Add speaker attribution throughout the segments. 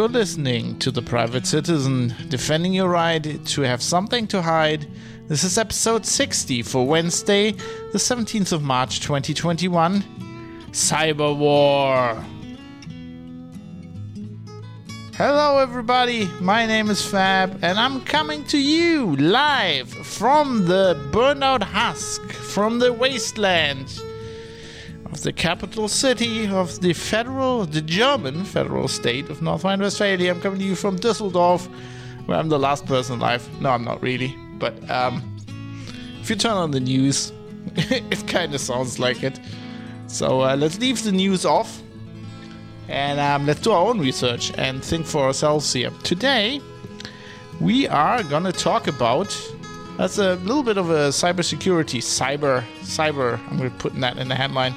Speaker 1: You're listening to The Private Citizen, defending your right to have something to hide. This is episode 60 for Wednesday, the 17th of March 2021. Cyber War. Hello, everybody. My name is Fab, and I'm coming to you live from the burned out husk, from the wasteland the capital city of the federal, the German federal state of North Rhine-Westphalia. I'm coming to you from Düsseldorf, where I'm the last person alive. No, I'm not really, but um, if you turn on the news, it kind of sounds like it. So uh, let's leave the news off and um, let's do our own research and think for ourselves here. Today, we are gonna talk about that's a little bit of a cybersecurity, cyber, cyber. I'm gonna put that in the headline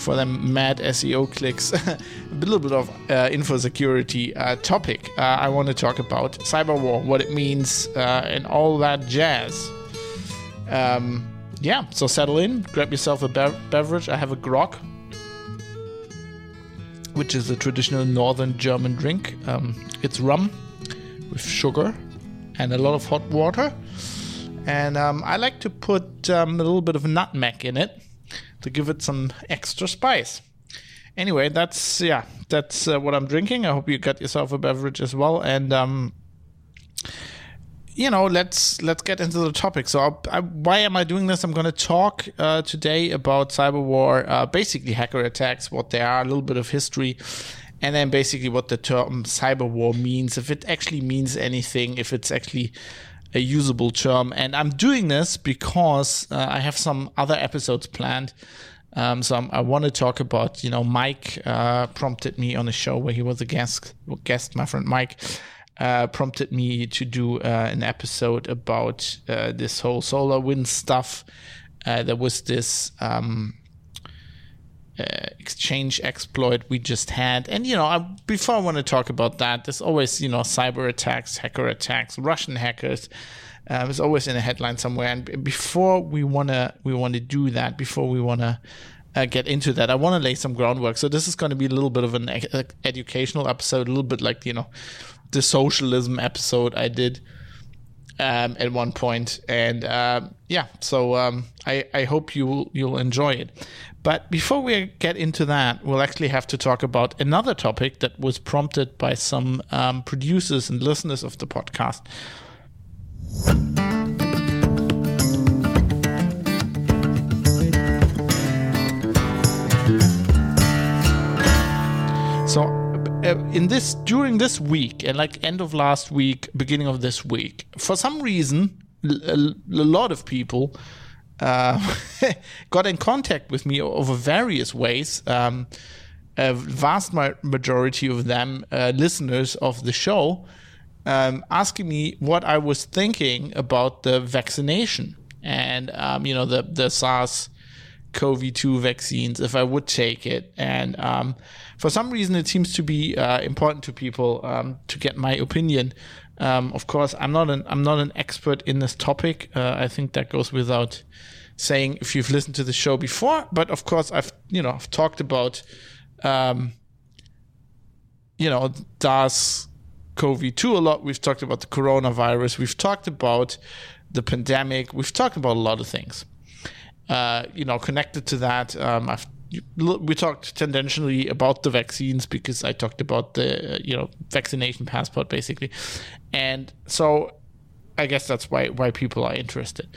Speaker 1: for them mad SEO clicks. a little bit of uh, info security uh, topic. Uh, I want to talk about cyber war, what it means, uh, and all that jazz. Um, yeah, so settle in, grab yourself a bev- beverage. I have a grog, which is a traditional northern German drink. Um, it's rum with sugar and a lot of hot water. And um, I like to put um, a little bit of nutmeg in it to give it some extra spice. Anyway, that's yeah, that's uh, what I'm drinking. I hope you got yourself a beverage as well, and um, you know, let's let's get into the topic. So, I, why am I doing this? I'm going to talk uh, today about cyber war, uh, basically hacker attacks, what they are, a little bit of history, and then basically what the term cyber war means, if it actually means anything, if it's actually a usable term. And I'm doing this because uh, I have some other episodes planned. Um, so I'm, i want to talk about, you know, Mike uh, prompted me on a show where he was a guest. Guest, my friend Mike uh, prompted me to do uh, an episode about uh, this whole SolarWinds stuff. Uh, there was this um, exchange exploit we just had. And, you know, I, before I want to talk about that, there's always, you know, cyber attacks, hacker attacks, Russian hackers. Uh, it's always in a headline somewhere. And before we want to, we want to do that, before we want to uh, get into that, I want to lay some groundwork. So this is going to be a little bit of an ed- educational episode, a little bit like, you know, the socialism episode I did um, at one point. and uh, yeah, so um, I I hope you you'll enjoy it. But before we get into that, we'll actually have to talk about another topic that was prompted by some um, producers and listeners of the podcast. So uh, in this during this week and like end of last week beginning of this week for some reason a, lot of people uh, got in contact with me over various ways um, a vast majority of them uh, listeners of the show um, asking me what i was thinking about the vaccination and um, you know the the sars cov2 vaccines if i would take it and um, for some reason it seems to be uh, important to people um, to get my opinion. Um, of course, I'm not an I'm not an expert in this topic. Uh, I think that goes without saying if you've listened to the show before. But of course, I've you know I've talked about um, you know SARS CoV two a lot. We've talked about the coronavirus. We've talked about the pandemic. We've talked about a lot of things. Uh, you know, connected to that, um, I've we talked tendentially about the vaccines because I talked about the you know vaccination passport basically, and so I guess that's why why people are interested.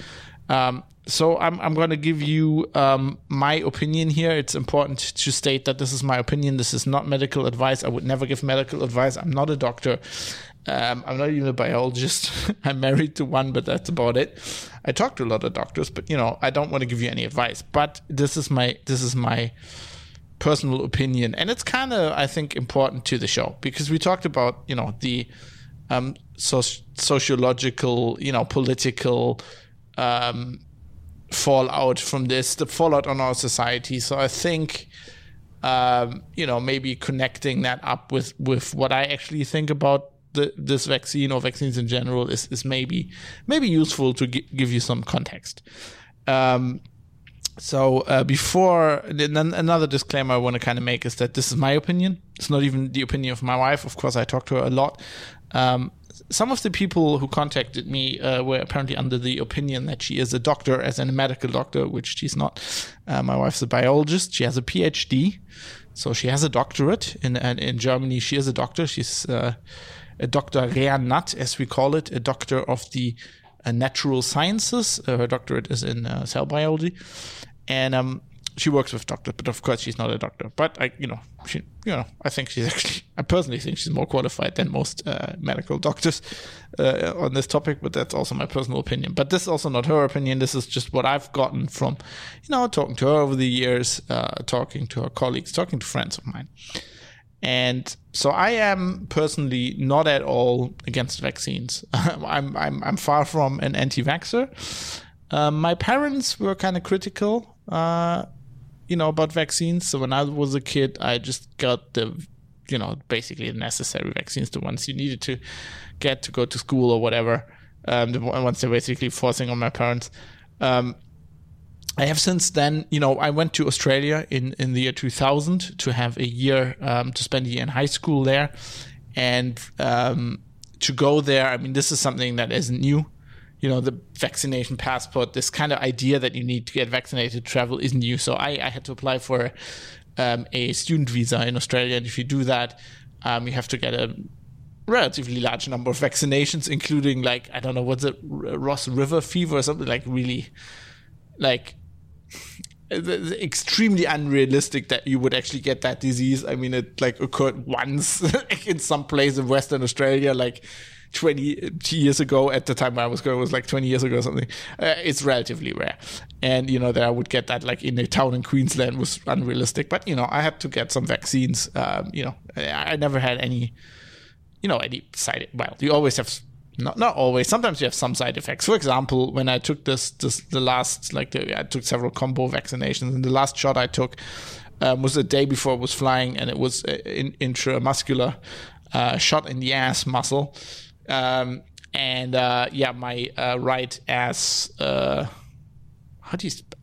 Speaker 1: Um, so I'm I'm going to give you um, my opinion here. It's important to state that this is my opinion. This is not medical advice. I would never give medical advice. I'm not a doctor. Um, I'm not even a biologist. I'm married to one, but that's about it. I talk to a lot of doctors, but you know, I don't want to give you any advice. But this is my this is my personal opinion, and it's kind of I think important to the show because we talked about you know the um, so- sociological, you know, political um, fallout from this, the fallout on our society. So I think. Um, you know, maybe connecting that up with with what I actually think about the, this vaccine or vaccines in general is, is maybe maybe useful to give you some context. Um, so uh, before another disclaimer I want to kind of make is that this is my opinion. It's not even the opinion of my wife. Of course, I talk to her a lot. Um, some of the people who contacted me uh, were apparently under the opinion that she is a doctor, as in a medical doctor, which she's not. Uh, my wife's a biologist. She has a PhD, so she has a doctorate in in Germany. She is a doctor. She's uh, a Dr. rer. nat., as we call it, a doctor of the uh, natural sciences. Uh, her doctorate is in uh, cell biology, and um, she works with doctors, but of course she's not a doctor. But I, you know, she, you know, I think she's actually, I personally think she's more qualified than most uh, medical doctors uh, on this topic. But that's also my personal opinion. But this is also not her opinion. This is just what I've gotten from, you know, talking to her over the years, uh, talking to her colleagues, talking to friends of mine. And so I am personally not at all against vaccines. I'm, I'm, I'm far from an anti-vaxxer. Um, my parents were kind of critical uh, you know, about vaccines. So when I was a kid, I just got the, you know, basically the necessary vaccines, the ones you needed to get to go to school or whatever. Um, the ones they're basically forcing on my parents. Um, I have since then, you know, I went to Australia in, in the year 2000 to have a year, um, to spend a year in high school there. And um, to go there, I mean, this is something that isn't new you know the vaccination passport this kind of idea that you need to get vaccinated to travel is new so i, I had to apply for um, a student visa in australia and if you do that um, you have to get a relatively large number of vaccinations including like i don't know what's it ross river fever or something like really like extremely unrealistic that you would actually get that disease. I mean, it like occurred once in some place in Western Australia, like 20 years ago at the time I was going, it was like 20 years ago or something. Uh, it's relatively rare. And, you know, that I would get that like in a town in Queensland was unrealistic. But, you know, I had to get some vaccines. Um, you know, I, I never had any, you know, any side, well, you always have not not always. Sometimes you have some side effects. For example, when I took this this the last like the, I took several combo vaccinations, and the last shot I took um, was the day before I was flying, and it was an intramuscular uh, shot in the ass muscle, um, and uh, yeah, my uh, right ass. Uh, how do you? Sp-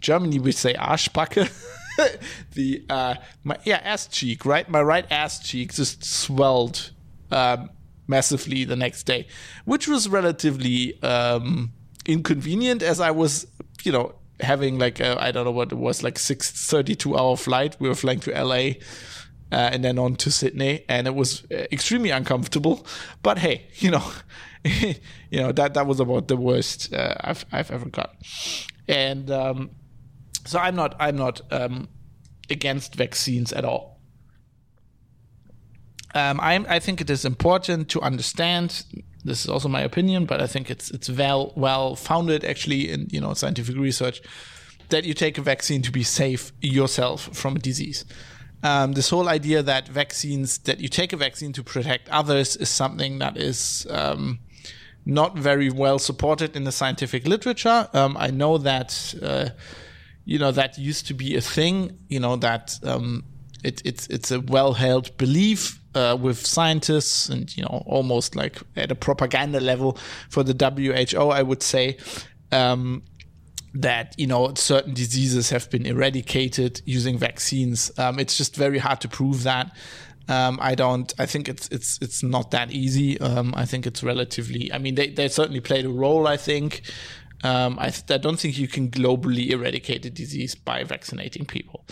Speaker 1: Germany would say Arschbacke. the uh, my yeah ass cheek, right? My right ass cheek just swelled um, massively the next day, which was relatively um, inconvenient as I was, you know, having like I don't know what it was like six thirty two hour flight. We were flying to LA uh, and then on to Sydney, and it was uh, extremely uncomfortable. But hey, you know, you know that that was about the worst uh, I've I've ever got, and um, so I'm not I'm not um, against vaccines at all. Um, I I think it is important to understand. This is also my opinion, but I think it's it's well well founded actually in you know scientific research that you take a vaccine to be safe yourself from a disease um, this whole idea that vaccines that you take a vaccine to protect others is something that is um, not very well supported in the scientific literature. Um, I know that uh, you know that used to be a thing. You know that um, it, it's it's a well held belief uh, with scientists and you know almost like at a propaganda level for the WHO. I would say. Um, that you know certain diseases have been eradicated using vaccines. Um, it's just very hard to prove that. Um, I don't. I think it's it's it's not that easy. Um, I think it's relatively. I mean, they they certainly played a role. I think. Um, I, th- I don't think you can globally eradicate a disease by vaccinating people,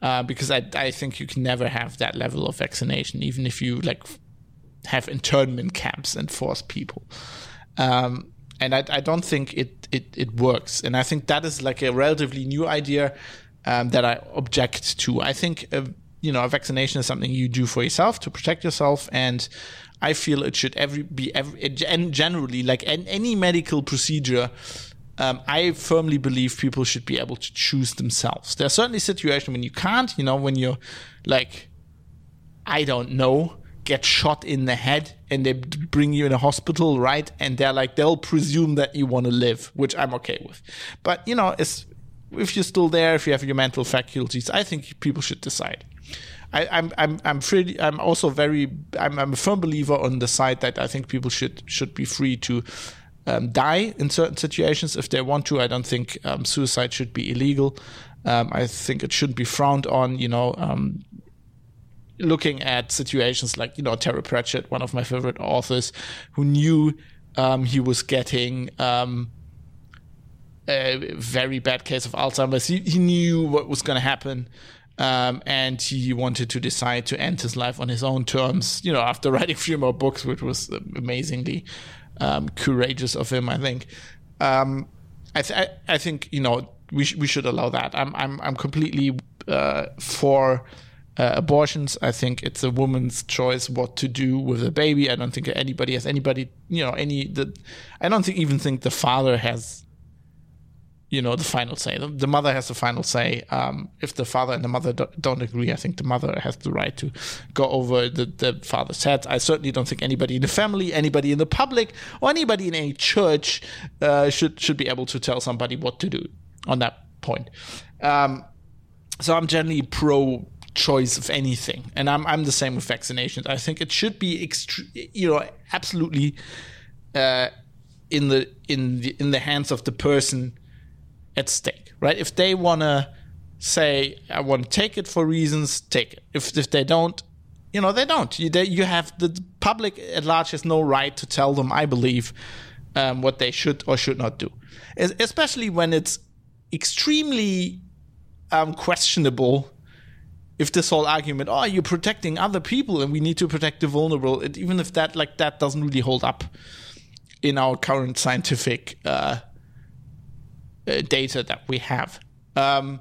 Speaker 1: uh, because I I think you can never have that level of vaccination, even if you like have internment camps and force people. Um, and I, I don't think it, it, it works. And I think that is like a relatively new idea um, that I object to. I think uh, you know a vaccination is something you do for yourself to protect yourself, and I feel it should every be every and generally like any medical procedure. Um, I firmly believe people should be able to choose themselves. There are certainly situations when you can't, you know, when you're like, I don't know, get shot in the head and they bring you in a hospital, right? And they're like, they'll presume that you want to live, which I'm okay with. But, you know, if you're still there, if you have your mental faculties, I think people should decide. I, am I'm, I'm, I'm pretty, I'm also very, I'm, I'm a firm believer on the side that I think people should, should be free to um, die in certain situations if they want to. I don't think um, suicide should be illegal. Um, I think it shouldn't be frowned on. You know, um, looking at situations like you know Terry Pratchett, one of my favorite authors, who knew um, he was getting um, a very bad case of Alzheimer's. He, he knew what was going to happen. Um, and he wanted to decide to end his life on his own terms, you know, after writing a few more books, which was amazingly um, courageous of him, I think. Um, I, th- I, think, you know, we, sh- we should allow that. I'm, I'm, I'm completely uh, for uh, abortions. I think it's a woman's choice what to do with a baby. I don't think anybody has anybody, you know, any, the, I don't think even think the father has you know the final say. The, the mother has the final say. Um, if the father and the mother do, not agree, I think the mother has the right to go over the, the father's head. I certainly don't think anybody in the family, anybody in the public, or anybody in a church uh, should should be able to tell somebody what to do on that point. Um, so I'm generally pro choice of anything, and I'm I'm the same with vaccinations. I think it should be extre- you know absolutely uh, in the in the in the hands of the person at stake, right? If they want to say, I want to take it for reasons, take it. If, if they don't, you know, they don't. You, they, you have the public at large has no right to tell them, I believe, um, what they should or should not do, especially when it's extremely um, questionable. If this whole argument, oh, you're protecting other people and we need to protect the vulnerable, it, even if that like that doesn't really hold up in our current scientific uh, uh, data that we have. Um,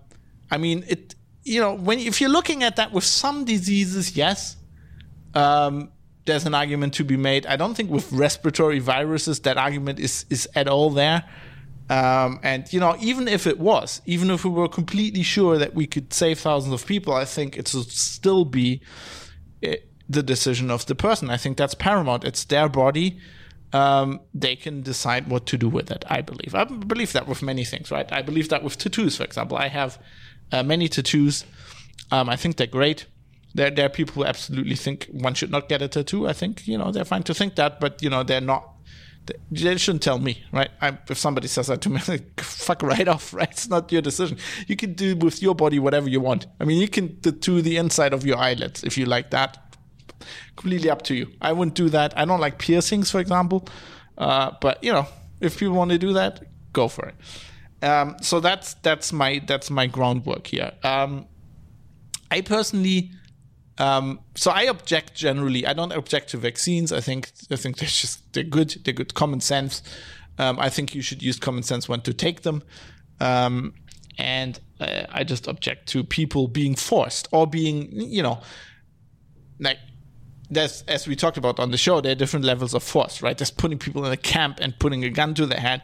Speaker 1: I mean, it. You know, when if you're looking at that with some diseases, yes, um, there's an argument to be made. I don't think with respiratory viruses that argument is is at all there. Um, and you know, even if it was, even if we were completely sure that we could save thousands of people, I think it should still be uh, the decision of the person. I think that's paramount. It's their body um, they can decide what to do with it. I believe. I believe that with many things, right? I believe that with tattoos, for example. I have uh, many tattoos. Um, I think they're great. There, there are people who absolutely think one should not get a tattoo. I think you know they're fine to think that, but you know they're not. They shouldn't tell me, right? I, if somebody says that to me, like, fuck right off, right? It's not your decision. You can do with your body whatever you want. I mean, you can tattoo the inside of your eyelids if you like that completely up to you. I wouldn't do that. I don't like piercings, for example. Uh, but you know, if people want to do that, go for it. Um, so that's that's my that's my groundwork here. Um, I personally, um, so I object generally. I don't object to vaccines. I think I think they're just they're good. They're good common sense. Um, I think you should use common sense when to take them. Um, and uh, I just object to people being forced or being, you know, like there's as we talked about on the show, there are different levels of force, right? There's putting people in a camp and putting a gun to their head.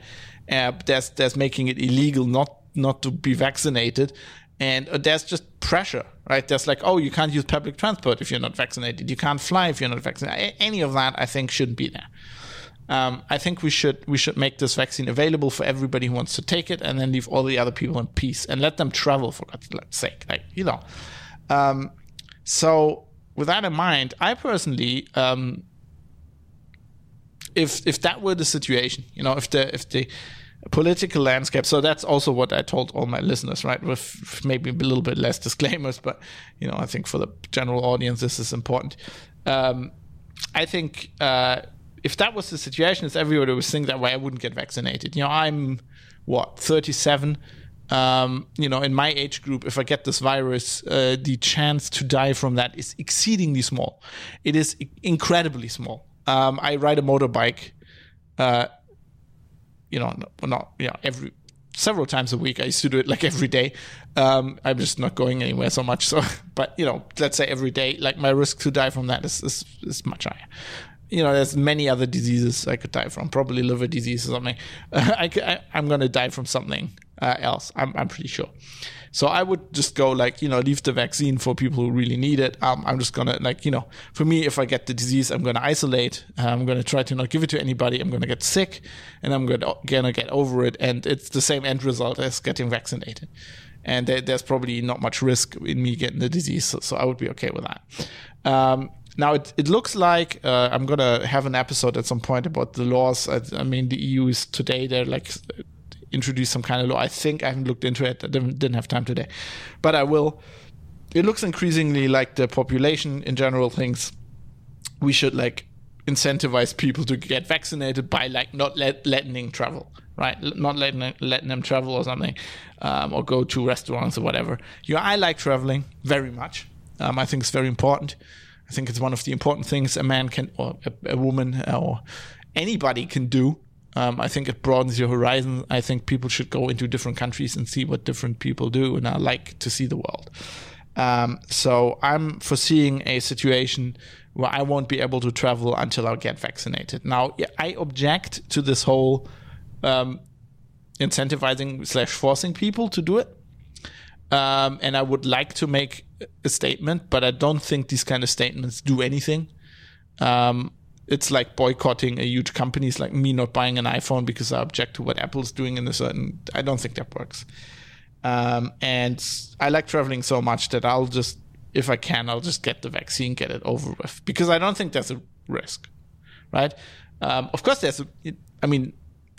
Speaker 1: Uh, there's there's making it illegal not not to be vaccinated, and uh, there's just pressure, right? There's like, oh, you can't use public transport if you're not vaccinated. You can't fly if you're not vaccinated. Any of that, I think, shouldn't be there. Um, I think we should we should make this vaccine available for everybody who wants to take it, and then leave all the other people in peace and let them travel for God's sake, like you know. Um, so with that in mind, I personally, um, if if that were the situation, you know, if the if the political landscape. So that's also what I told all my listeners, right? With maybe a little bit less disclaimers, but you know, I think for the general audience, this is important. Um, I think uh, if that was the situation, if everybody was thinking that way, I wouldn't get vaccinated. You know, I'm what 37 um, you know, in my age group, if I get this virus, uh, the chance to die from that is exceedingly small. It is incredibly small. Um, I ride a motorbike, uh, you know, not, you know, every several times a week. I used to do it like every day. Um, I'm just not going anywhere so much. So, but you know, let's say every day, like my risk to die from that is is, is much higher you know, there's many other diseases I could die from, probably liver disease or something. Uh, I, am going to die from something uh, else. I'm, I'm pretty sure. So I would just go like, you know, leave the vaccine for people who really need it. Um, I'm just going to like, you know, for me, if I get the disease, I'm going to isolate. Uh, I'm going to try to not give it to anybody. I'm going to get sick and I'm going to get over it. And it's the same end result as getting vaccinated. And there, there's probably not much risk in me getting the disease. So, so I would be okay with that. Um, now it, it looks like uh, I'm gonna have an episode at some point about the laws. I, I mean, the EU is today they're like introduce some kind of law. I think I haven't looked into it. I didn't, have time today, but I will. It looks increasingly like the population in general thinks we should like incentivize people to get vaccinated by like not let, letting them travel, right? Not letting letting them travel or something, um, or go to restaurants or whatever. You, know, I like traveling very much. Um, I think it's very important. I think it's one of the important things a man can, or a, a woman, or anybody can do. Um, I think it broadens your horizon. I think people should go into different countries and see what different people do, and I like to see the world. Um, so I'm foreseeing a situation where I won't be able to travel until I get vaccinated. Now, I object to this whole um, incentivizing slash forcing people to do it. Um, and I would like to make a statement, but I don't think these kind of statements do anything. Um, it's like boycotting a huge companies like me not buying an iPhone because I object to what Apple's doing in a certain. I don't think that works. Um, and I like traveling so much that I'll just, if I can, I'll just get the vaccine, get it over with, because I don't think there's a risk, right? Um, of course, there's. I mean,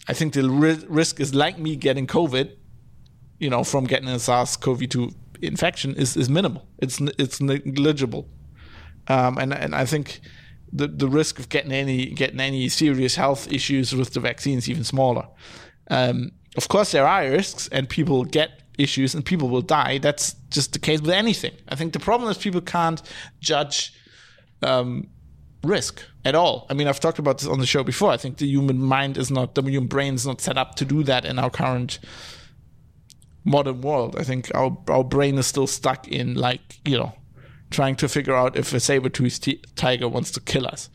Speaker 1: I think the ri- risk is like me getting COVID, you know, from getting a SARS-CoV-2 infection is, is minimal. It's it's negligible, um, and and I think the the risk of getting any getting any serious health issues with the vaccine is even smaller. Um, of course, there are risks, and people get issues, and people will die. That's just the case with anything. I think the problem is people can't judge. Um, risk at all. I mean, I've talked about this on the show before. I think the human mind is not, the human brain is not set up to do that in our current modern world. I think our our brain is still stuck in like you know trying to figure out if a saber-toothed t- tiger wants to kill us.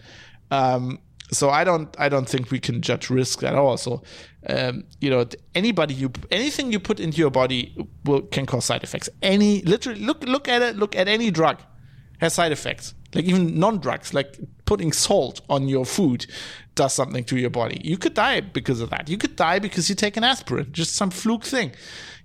Speaker 1: Um, so I don't I don't think we can judge risk at all. So um, you know anybody you anything you put into your body will can cause side effects. Any literally look look at it. Look at any drug has side effects. Like even non-drugs, like putting salt on your food does something to your body. You could die because of that. You could die because you take an aspirin, just some fluke thing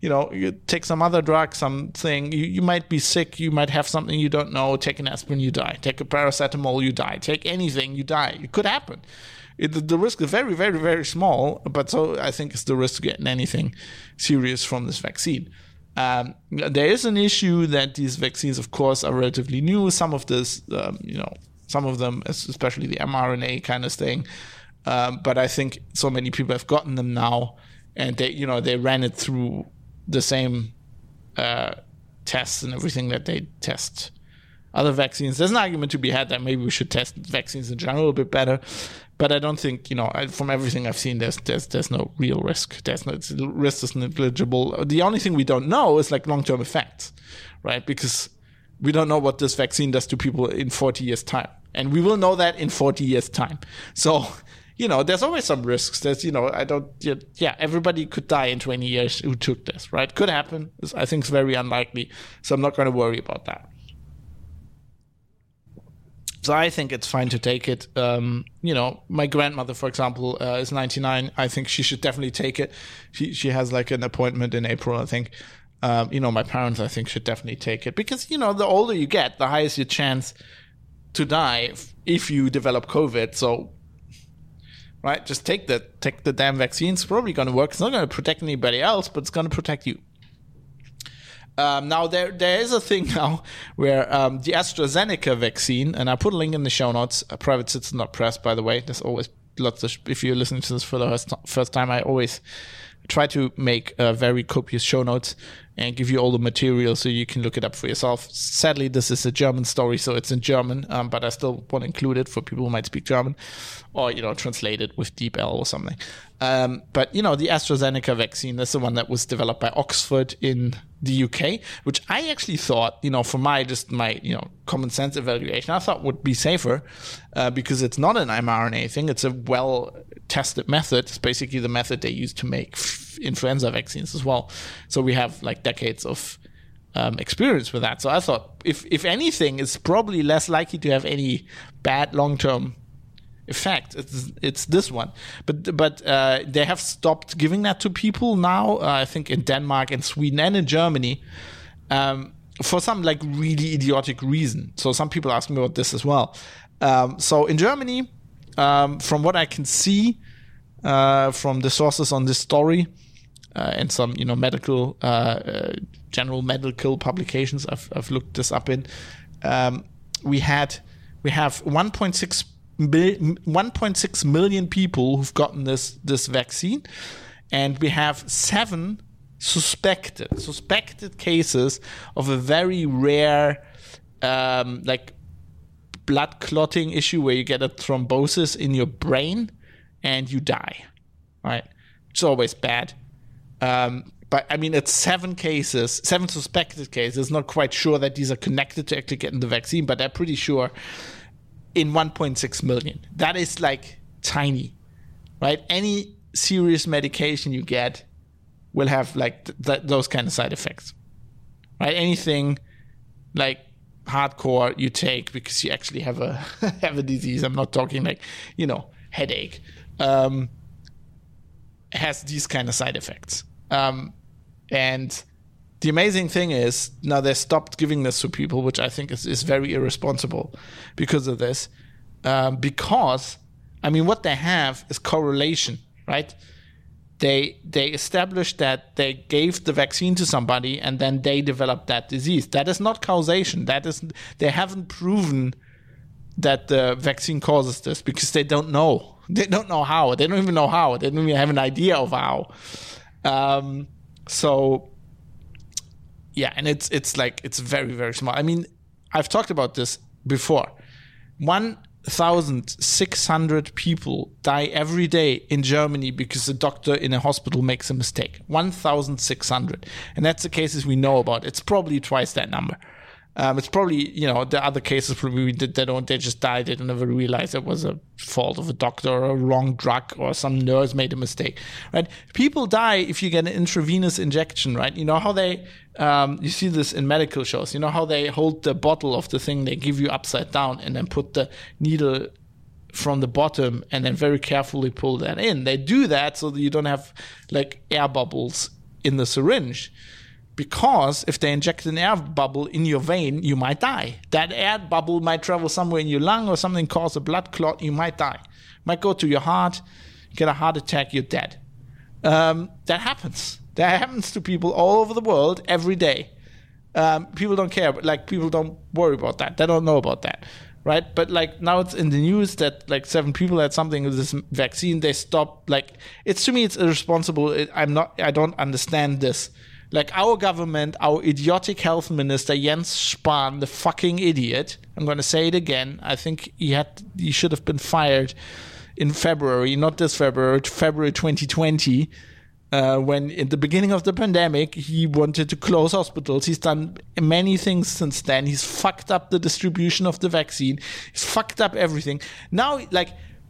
Speaker 1: you know, you take some other drug, something, you, you might be sick, you might have something you don't know, take an aspirin, you die. Take a paracetamol, you die. Take anything, you die. It could happen. It, the risk is very, very, very small, but so I think it's the risk of getting anything serious from this vaccine. Um, there is an issue that these vaccines, of course, are relatively new. Some of this, um, you know, some of them, especially the mRNA kind of thing. Um, but I think so many people have gotten them now, and they, you know, they ran it through the same uh, tests and everything that they test other vaccines. There's an argument to be had that maybe we should test vaccines in general a bit better, but I don't think you know from everything I've seen, there's there's there's no real risk. There's no risk is negligible. The only thing we don't know is like long term effects, right? Because we don't know what this vaccine does to people in 40 years time, and we will know that in 40 years time. So you know, there's always some risks. There's, you know, I don't, yeah, everybody could die in 20 years who took this, right? Could happen. I think it's very unlikely. So I'm not going to worry about that. So I think it's fine to take it. Um, you know, my grandmother, for example, uh, is 99. I think she should definitely take it. She she has like an appointment in April, I think. Um, you know, my parents, I think, should definitely take it because you know, the older you get, the higher is your chance to die if, if you develop COVID. So right? Just take the take the damn vaccine. It's probably going to work. It's not going to protect anybody else, but it's going to protect you. Um, now there there is a thing now where um, the AstraZeneca vaccine, and I put a link in the show notes. A privatecitizen.press, by the way. There's always lots of. If you're listening to this for the first time, I always try to make uh, very copious show notes and give you all the material so you can look it up for yourself. Sadly, this is a German story, so it's in German, um, but I still want to include it for people who might speak German or, you know, translate it with DeepL or something. Um, but, you know, the AstraZeneca vaccine, that's the one that was developed by Oxford in the UK, which I actually thought, you know, for my just my, you know, common sense evaluation, I thought would be safer uh, because it's not an mRNA thing. It's a well tested method. It's basically the method they use to make influenza vaccines as well. So we have like decades of um, experience with that. So I thought, if if anything, it's probably less likely to have any bad long term effect. It's it's this one, but but uh, they have stopped giving that to people now. Uh, I think in Denmark and Sweden and in Germany. Um, for some like really idiotic reason. So some people ask me about this as well. Um, so in Germany, um, from what I can see uh, from the sources on this story uh, and some you know medical uh, uh general medical publications, I've, I've looked this up in. Um, we had we have 1.6 1.6 million people who've gotten this this vaccine, and we have seven suspected suspected cases of a very rare um, like blood clotting issue where you get a thrombosis in your brain and you die right it's always bad um, but i mean it's seven cases seven suspected cases not quite sure that these are connected to actually getting the vaccine but they're pretty sure in 1.6 million that is like tiny right any serious medication you get will have like th- th- those kind of side effects, right? Anything like hardcore you take because you actually have a have a disease. I'm not talking like you know headache. Um, has these kind of side effects. Um, and the amazing thing is now they stopped giving this to people, which I think is, is very irresponsible because of this. Um, because I mean, what they have is correlation, right? they they established that they gave the vaccine to somebody and then they developed that disease. That is not causation. That is they haven't proven that the vaccine causes this because they don't know. They don't know how. They don't even know how. They don't even have an idea of how. Um, so yeah, and it's it's like it's very very small. I mean, I've talked about this before. 1,600 people die every day in Germany because a doctor in a hospital makes a mistake. 1,600. And that's the cases we know about. It's probably twice that number. Um, it's probably you know the other cases probably they don't they just died. They never realized it was a fault of a doctor or a wrong drug or some nurse made a mistake right? People die if you get an intravenous injection right? You know how they um, you see this in medical shows. You know how they hold the bottle of the thing they give you upside down and then put the needle from the bottom and then very carefully pull that in. They do that so that you don't have like air bubbles in the syringe because if they inject an air bubble in your vein, you might die. That air bubble might travel somewhere in your lung or something cause a blood clot, you might die. Might go to your heart, get a heart attack, you're dead. Um, that happens. That happens to people all over the world every day. Um, people don't care, but like people don't worry about that. They don't know about that, right? But like now it's in the news that like seven people had something with this vaccine. They stopped. Like it's to me, it's irresponsible. It, I'm not. I don't understand this like our government, our idiotic health minister Jens Spahn, the fucking idiot. I'm going to say it again. I think he had he should have been fired in February, not this February, February 2020. Uh, when in the beginning of the pandemic he wanted to close hospitals. He's done many things since then. He's fucked up the distribution of the vaccine. He's fucked up everything. Now, like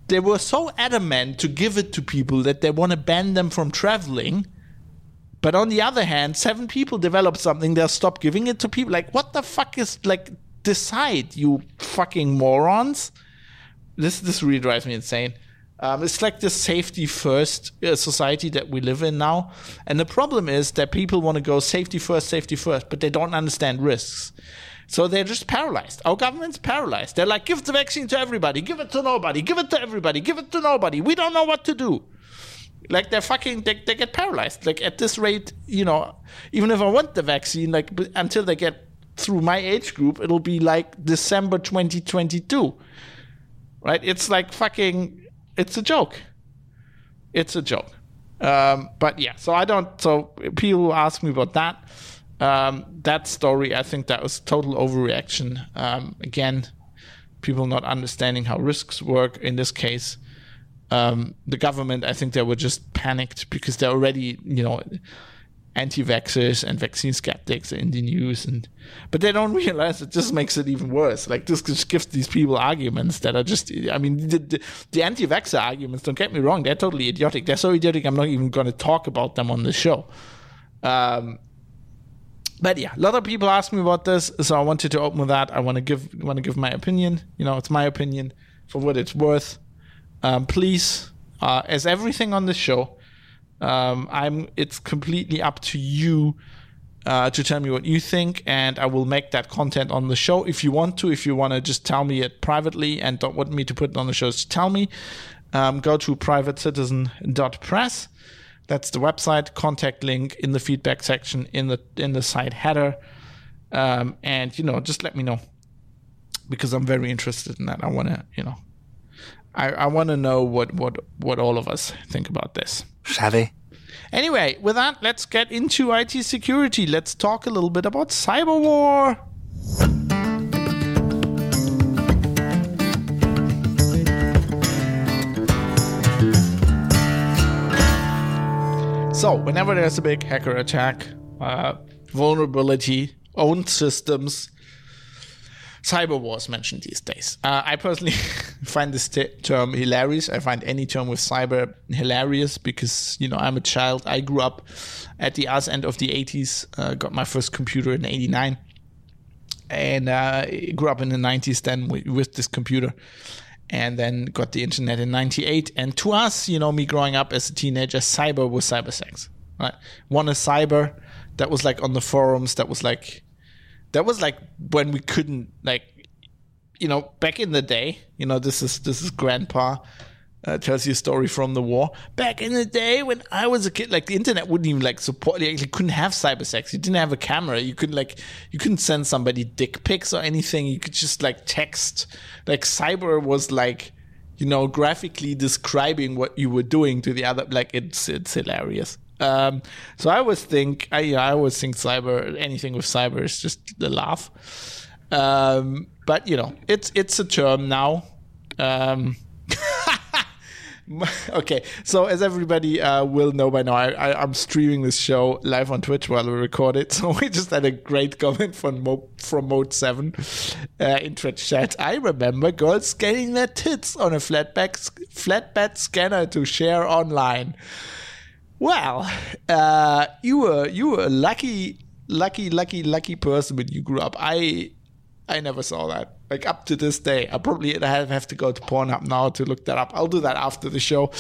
Speaker 1: they were so adamant to give it to people that they want to ban them from traveling but on the other hand, seven people develop something, they'll stop giving it to people. Like, what the fuck is like decide, you fucking morons? This this really drives me insane. Um, it's like this safety first uh, society that we live in now. And the problem is that people want to go safety first, safety first, but they don't understand risks. So they're just paralyzed. Our government's paralyzed. They're like, give the vaccine to everybody, give it to nobody, give it to everybody, give it to nobody. We don't know what to do. Like they're fucking, they, they get paralyzed. Like at this rate, you know, even if I want the vaccine, like until they get through my age group, it'll be like December 2022. Right? It's like fucking, it's a joke. It's a joke. Um, but yeah, so I don't, so people ask me about that. Um, that story, I think that was total overreaction. Um, again, people not understanding how risks work in this case um, the government, I think they were just panicked because they're already, you know, anti-vaxxers and vaccine skeptics in the news, and but they don't realize it just makes it even worse. Like this just gives these people arguments that are just, I mean, the, the, the anti-vaxxer arguments. Don't get me wrong, they're totally idiotic. They're so idiotic. I'm not even going to talk about them on the show. Um, but yeah, a lot of people ask me about this, so I wanted to open with that. I want to give want to give my opinion. You know, it's my opinion for what it's worth um, please, uh, as everything on the show, um, I'm. It's completely up to you uh, to tell me what you think, and I will make that content on the show if you want to. If you want to just tell me it privately and don't want me to put it on the show, just tell me. Um, go to privatecitizen.press. That's the website. Contact link in the feedback section in the in the site header, um, and you know just let me know because I'm very interested in that. I want to you know I, I want to know what what what all of us think about this.
Speaker 2: Savvy.
Speaker 1: Anyway, with that, let's get into IT security. Let's talk a little bit about cyber war. So, whenever there's a big hacker attack, uh, vulnerability, owned systems, cyber wars mentioned these days. Uh, I personally find this t- term hilarious. I find any term with cyber hilarious because you know I'm a child. I grew up at the ass end of the 80s. Uh, got my first computer in '89, and uh, grew up in the 90s then with, with this computer. And then got the internet in '98. And to us, you know, me growing up as a teenager, cyber was cyber sex. Right? One is cyber. That was like on the forums. That was like that was like when we couldn't like you know back in the day you know this is this is grandpa uh, tells you a story from the war. Back in the day when i was a kid like the internet wouldn't even like support you actually couldn't have cyber sex. You didn't have a camera. You couldn't like you couldn't send somebody dick pics or anything. You could just like text. Like cyber was like you know graphically describing what you were doing to the other like it's it's hilarious um, so I always think, I, I always think cyber, anything with cyber is just the laugh. Um, but you know, it's it's a term now. Um, okay, so as everybody uh, will know by now, I, am streaming this show live on Twitch while we record it. So we just had a great comment from Mo, from Mode Seven uh, in Twitch chat. I remember girls scanning their tits on a flatbed flatbed scanner to share online. Well, uh, you were you were a lucky, lucky, lucky, lucky person when you grew up. I I never saw that. Like up to this day, I probably have to go to Pornhub now to look that up. I'll do that after the show.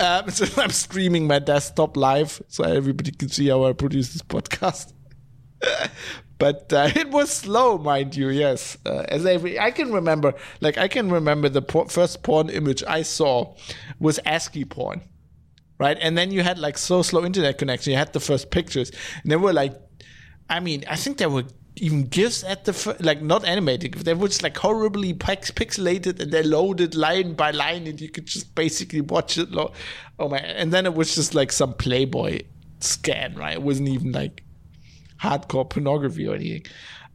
Speaker 1: Um, so I'm streaming my desktop live, so everybody can see how I produce this podcast. but uh, it was slow, mind you. Yes, uh, as I, I can remember, like I can remember the por- first porn image I saw was ASCII porn right? And then you had like so slow internet connection. You had the first pictures, and they were like, I mean, I think there were even GIFs at the fir- like not animated. They were just like horribly pix- pixelated, and they loaded line by line, and you could just basically watch it. Lo- oh my! And then it was just like some Playboy scan, right? It wasn't even like hardcore pornography or anything.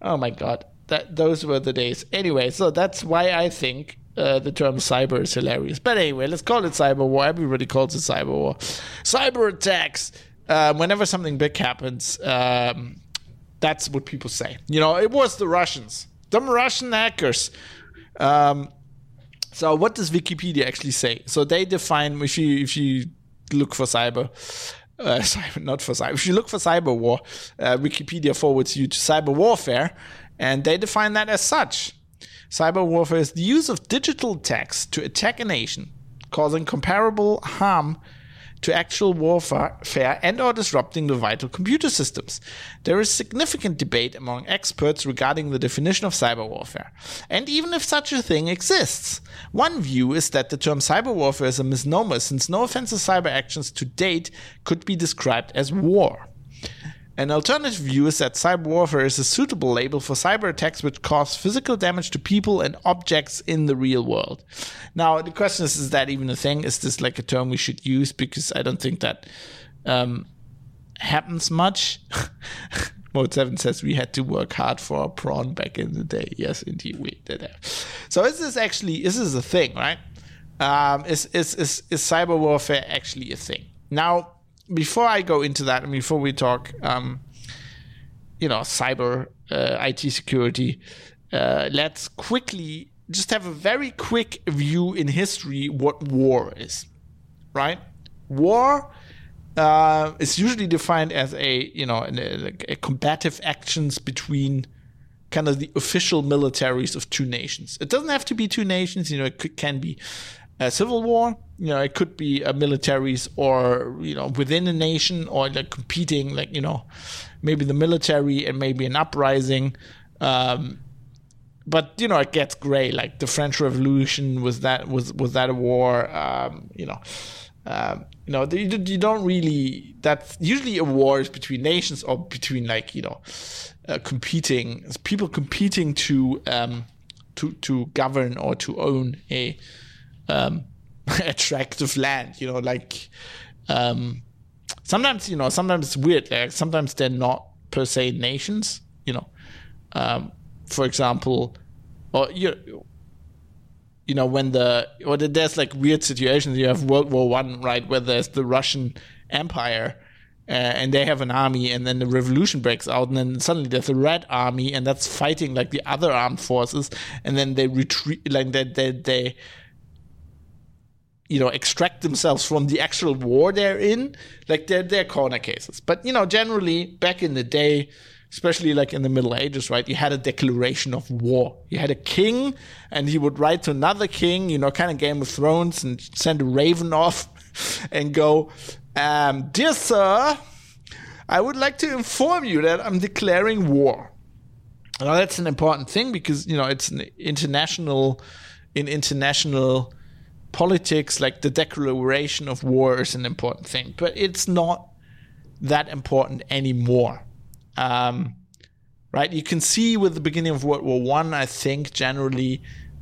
Speaker 1: Oh my god. That, those were the days. Anyway, so that's why I think uh, the term cyber is hilarious. But anyway, let's call it cyber war. Everybody calls it cyber war. Cyber attacks. Uh, whenever something big happens, um, that's what people say. You know, it was the Russians, the Russian hackers. Um, so, what does Wikipedia actually say? So they define if you if you look for cyber. Uh, cyber, not for cyber. If you look for cyber war, uh, Wikipedia forwards you to cyber warfare, and they define that as such. Cyber warfare is the use of digital attacks to attack a nation, causing comparable harm to actual warfare and or disrupting the vital computer systems. There is significant debate among experts regarding the definition of cyber warfare. And even if such a thing exists, one view is that the term cyber warfare is a misnomer since no offensive cyber actions to date could be described as war. An alternative view is that cyber warfare is a suitable label for cyber attacks which cause physical damage to people and objects in the real world. Now, the question is, is that even a thing? Is this like a term we should use? Because I don't think that um, happens much. Mode 7 says we had to work hard for a prawn back in the day. Yes, indeed, we did. So is this actually, is this a thing, right? Um, is, is, is, is cyber warfare actually a thing? Now, before I go into that, and before we talk, um, you know, cyber uh, IT security, uh, let's quickly just have a very quick view in history what war is, right? War uh, is usually defined as a you know a, a combative actions between kind of the official militaries of two nations. It doesn't have to be two nations, you know, it can be a civil war. You know, it could be a militaries or you know within a nation or like competing, like you know, maybe the military and maybe an uprising. Um, but you know, it gets gray. Like the French Revolution was that was was that a war? Um, you know. Um, you know, you, you don't really. That's usually a war is between nations or between like you know, uh, competing people competing to um, to to govern or to own a um, attractive land. You know, like um, sometimes you know sometimes it's weird. Like sometimes they're not per se nations. You know, um, for example, or you you know when the or there's like weird situations. You have World War One, right, where there's the Russian Empire. Uh, and they have an army, and then the revolution breaks out, and then suddenly there's a red army, and that's fighting like the other armed forces, and then they retreat, like they they, they you know extract themselves from the actual war they're in. Like they're, they're corner cases. But you know generally back in the day especially like in the middle ages right you had a declaration of war. You had a king and he would write to another king you know kind of game of thrones and send a raven off and go um, dear sir i would like to inform you that i'm declaring war. Now that's an important thing because you know it's an international in international politics, like the declaration of war is an important thing, but it's not that important anymore. Um, right? You can see with the beginning of World War One, I, I think generally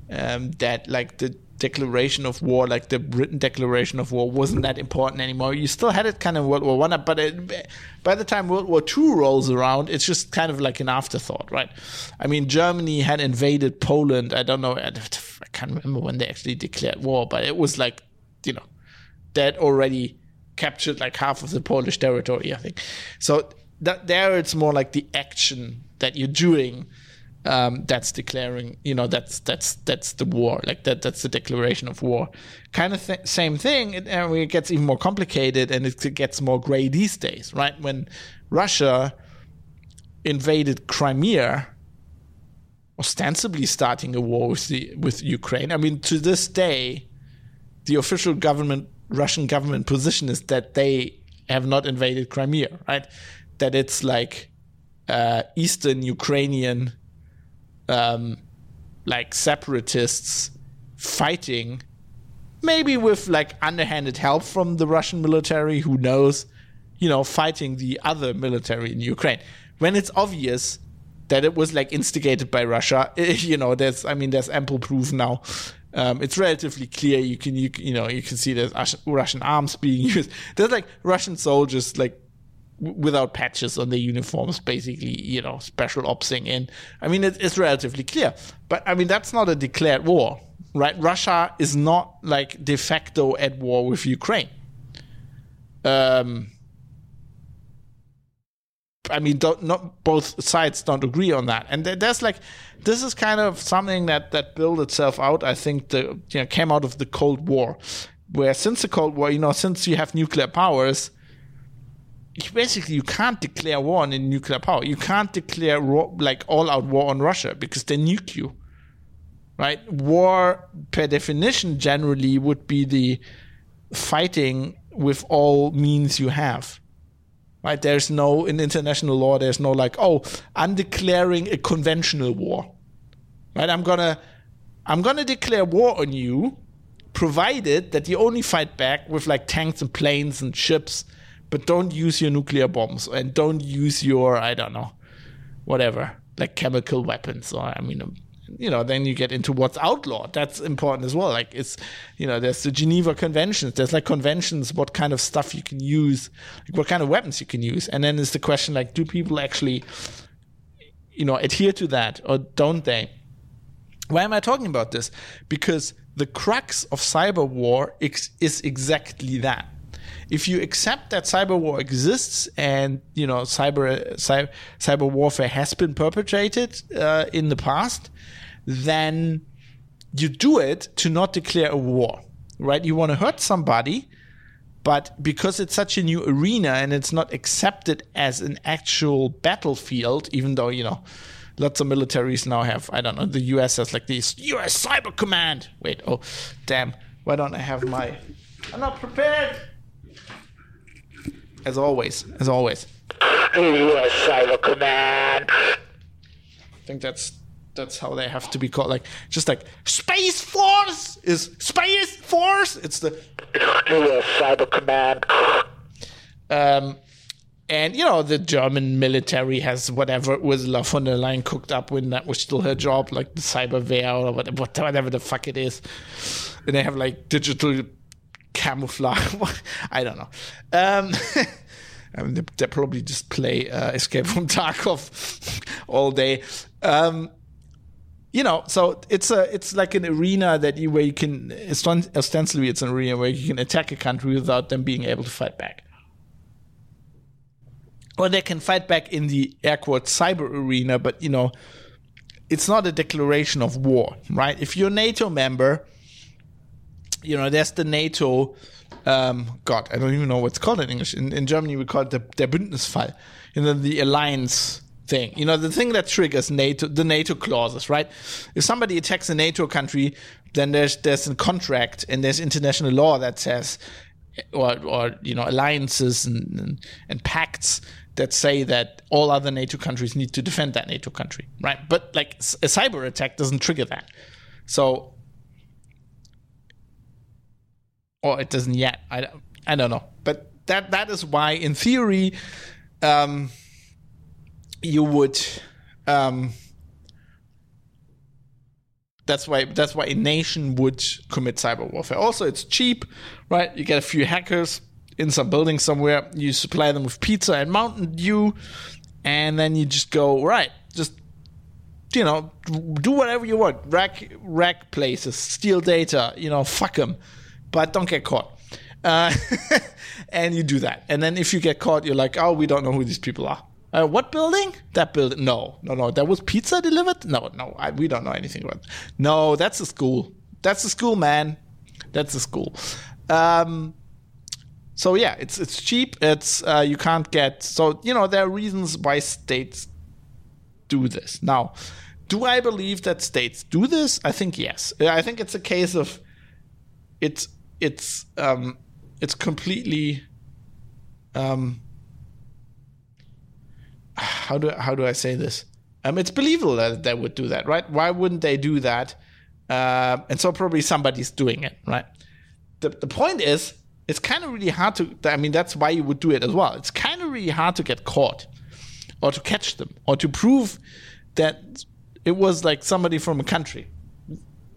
Speaker 1: um, that like the declaration of war, like the written declaration of war, wasn't that important anymore. You still had it kind of World War One, but it, by the time World War Two rolls around, it's just kind of like an afterthought, right? I mean, Germany had invaded Poland. I don't know. I can't remember when they actually declared war, but it was like, you know, that already captured like half of the Polish territory, I think. So that there, it's more like the action that you're doing um, that's declaring, you know, that's that's that's the war, like that that's the declaration of war. Kind of th- same thing, it, and it gets even more complicated, and it gets more gray these days, right? When Russia invaded Crimea, ostensibly starting a war with the with Ukraine. I mean, to this day, the official government Russian government position is that they have not invaded Crimea, right? That it's like uh, Eastern Ukrainian um, like separatists fighting, maybe with like underhanded help from the Russian military, who knows, you know, fighting the other military in Ukraine. When it's obvious that it was like instigated by Russia, you know, there's, I mean, there's ample proof now. Um, it's relatively clear. You can, you, you know, you can see there's Russian arms being used. There's like Russian soldiers like without patches on their uniforms, basically, you know, special opsing in. I mean, it, it's relatively clear. But I mean, that's not a declared war, right? Russia is not like de facto at war with Ukraine. Um, I mean, not both sides don't agree on that, and there's like, this is kind of something that that built itself out. I think the you know came out of the Cold War, where since the Cold War, you know, since you have nuclear powers, basically you can't declare war on a nuclear power. You can't declare war, like all out war on Russia because they nuke you. Right? War, per definition, generally would be the fighting with all means you have. Right? There's no, in international law, there's no like, oh, I'm declaring a conventional war. Right? I'm gonna, I'm gonna declare war on you, provided that you only fight back with like tanks and planes and ships but don't use your nuclear bombs and don't use your I don't know, whatever like chemical weapons or I mean. Um, you know, then you get into what's outlawed. That's important as well. Like it's, you know, there's the Geneva Conventions. There's like conventions, what kind of stuff you can use, like what kind of weapons you can use. And then there's the question like, do people actually, you know, adhere to that or don't they? Why am I talking about this? Because the crux of cyber war is exactly that if you accept that cyber war exists and you know cyber cyber, warfare has been perpetrated uh, in the past, then you do it to not declare a war, right? You want to hurt somebody, but because it's such a new arena and it's not accepted as an actual battlefield, even though you know lots of militaries now have I don't know the US has like this US Cyber Command. Wait, oh damn Why don't I have my? I'm not prepared. As always, as always.
Speaker 2: U.S. Cyber Command.
Speaker 1: I think that's that's how they have to be called. Like just like Space Force is Space Force. It's the
Speaker 2: U.S. Cyber Command.
Speaker 1: um, and you know the German military has whatever Ursula von der Leyen cooked up when that was still her job, like the cyberware or whatever, whatever the fuck it is. And they have like digital camouflage. I don't know. Um, I mean, they, probably just play uh, Escape from Tarkov all day. Um, you know, so it's a it's like an arena that you where you can ostensibly it's an arena where you can attack a country without them being able to fight back. Or they can fight back in the air quote cyber arena, but you know, it's not a declaration of war, right? If you're a NATO member, you know, there's the NATO um, God, I don't even know what's called in English. In, in Germany, we call it the der Bündnisfall, you know, the alliance thing. You know, the thing that triggers NATO, the NATO clauses, right? If somebody attacks a NATO country, then there's there's a contract and there's international law that says, or or you know, alliances and and, and pacts that say that all other NATO countries need to defend that NATO country, right? But like a cyber attack doesn't trigger that. So or it doesn't yet. I, I don't know, but that that is why, in theory, um, you would. Um, that's why that's why a nation would commit cyber warfare. Also, it's cheap, right? You get a few hackers in some building somewhere. You supply them with pizza and Mountain Dew, and then you just go right. Just you know, do whatever you want. Rack rack places, steal data. You know, fuck them but don't get caught. Uh, and you do that. And then if you get caught, you're like, oh, we don't know who these people are. Uh, what building? That building? No, no, no. That was pizza delivered? No, no. I, we don't know anything about. It. No, that's a school. That's a school, man. That's a school. Um, so yeah, it's it's cheap. It's uh, you can't get. So you know there are reasons why states do this. Now, do I believe that states do this? I think yes. I think it's a case of it's it's um, it's completely um, how do how do I say this? Um, it's believable that they would do that, right? Why wouldn't they do that? Uh, and so probably somebody's doing it, right? The the point is, it's kind of really hard to. I mean, that's why you would do it as well. It's kind of really hard to get caught, or to catch them, or to prove that it was like somebody from a country,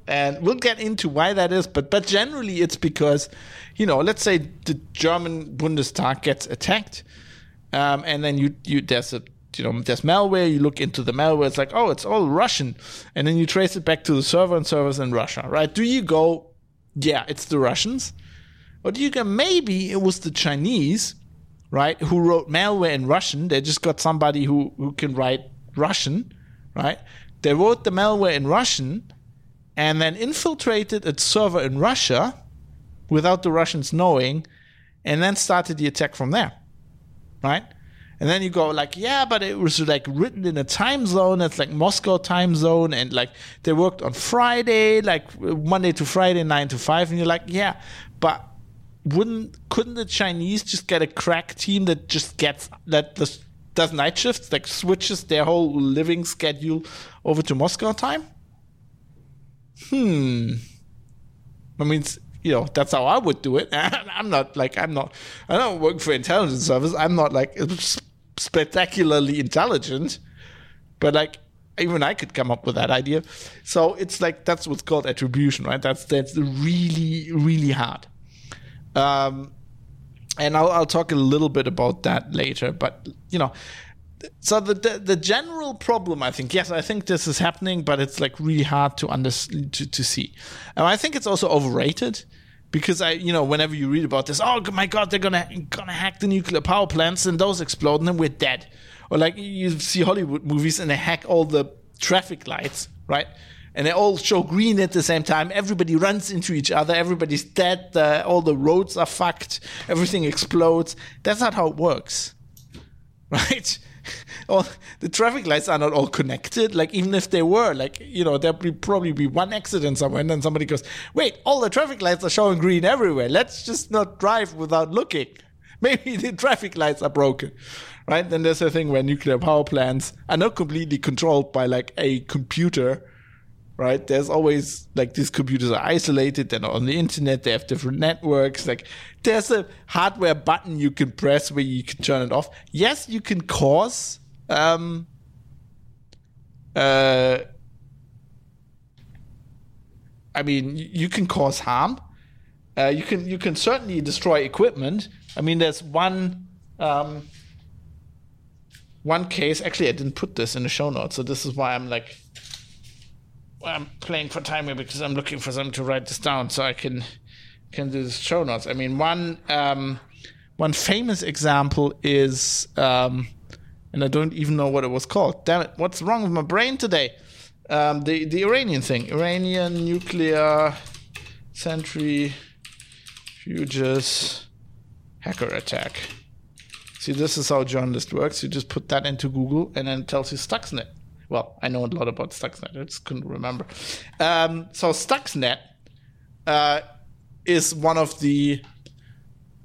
Speaker 1: and we'll get into why that is but but generally it's because you know let's say the german bundestag gets attacked um, and then you you there's a you know there's malware you look into the malware it's like oh it's all russian. And then you trace it back to the server and servers in russia right? Do you go yeah it's the russians? Or do you go maybe it was the chinese right who wrote malware in russian they just got somebody who who can write russian right? They wrote the malware in russian and then infiltrated a server in Russia without the Russians knowing, and then started the attack from there, right? And then you go like, yeah, but it was like written in a time zone. It's like Moscow time zone, and like they worked on Friday, like Monday to Friday, nine to five, and you're like, yeah, but wouldn't couldn't the Chinese just get a crack team that just gets that does night shifts, like switches their whole living schedule over to Moscow time? Hmm. I mean, you know, that's how I would do it. I'm not like, I'm not, I don't work for intelligence service. I'm not like spectacularly intelligent, but like, even I could come up with that idea. So it's like, that's what's called attribution, right? That's, that's really, really hard. Um, and I'll, I'll talk a little bit about that later, but you know, so the, the, the general problem, I think, yes, I think this is happening, but it's like really hard to under to, to see. And I think it's also overrated because I, you know, whenever you read about this, oh my God, they're gonna gonna hack the nuclear power plants and those explode and then we're dead. Or like you see Hollywood movies and they hack all the traffic lights, right? And they all show green at the same time. Everybody runs into each other. Everybody's dead. The, all the roads are fucked. Everything explodes. That's not how it works, right? all the traffic lights are not all connected. Like even if they were, like you know, there'll be probably be one accident somewhere, and then somebody goes, "Wait, all the traffic lights are showing green everywhere. Let's just not drive without looking." Maybe the traffic lights are broken, right? Then there's a thing where nuclear power plants are not completely controlled by like a computer right? There's always like these computers are isolated, they're not on the internet, they have different networks. Like there's a hardware button you can press where you can turn it off. Yes, you can cause um uh I mean you can cause harm. Uh, you can you can certainly destroy equipment. I mean there's one um one case actually I didn't put this in the show notes, so this is why I'm like I'm playing for time here because I'm looking for something to write this down so I can can do the show notes. I mean, one um, one famous example is, um, and I don't even know what it was called. Damn it! What's wrong with my brain today? Um, the the Iranian thing, Iranian nuclear century, centrifuges hacker attack. See, this is how journalist works. You just put that into Google, and then it tells you Stuxnet. Well, I know a lot about Stuxnet. I just couldn't remember. Um, so Stuxnet uh, is one of the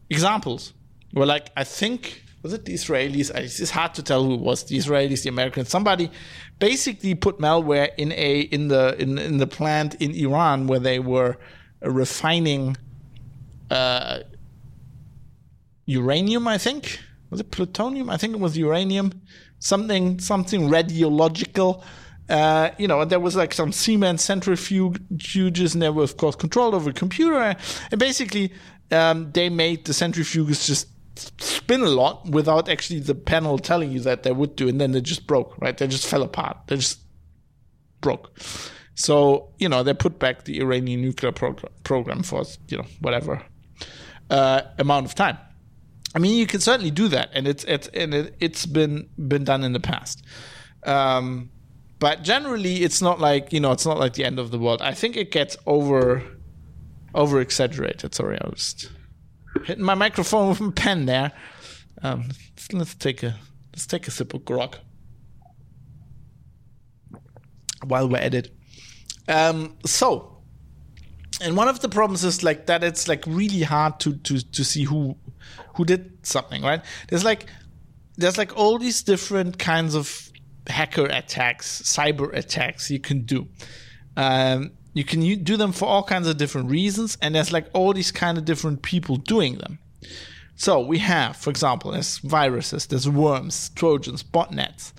Speaker 1: examples where, like, I think was it the Israelis? It's hard to tell who it was the Israelis, the Americans. Somebody basically put malware in a in the in in the plant in Iran where they were refining uh, uranium. I think was it plutonium? I think it was uranium something something radiological. Uh, you know, and there was like some Siemens centrifuges, and they were of course controlled over a computer. And basically, um, they made the centrifuges just spin a lot without actually the panel telling you that they would do, and then they just broke. Right? They just fell apart. They just broke. So you know, they put back the Iranian nuclear program for you know whatever uh, amount of time. I mean, you can certainly do that, and it's it's and it, has been been done in the past. Um, but generally, it's not like you know, it's not like the end of the world. I think it gets over over exaggerated. Sorry, I was hitting my microphone with a pen there. Um, let's, let's take a let's take a sip of grog while we're at it. Um, so, and one of the problems is like that it's like really hard to to to see who who did something, right? There's like there's like all these different kinds of hacker attacks, cyber attacks you can do. Um, you can do them for all kinds of different reasons, and there's like all these kind of different people doing them. So we have, for example, there's viruses, there's worms, trojans, botnets,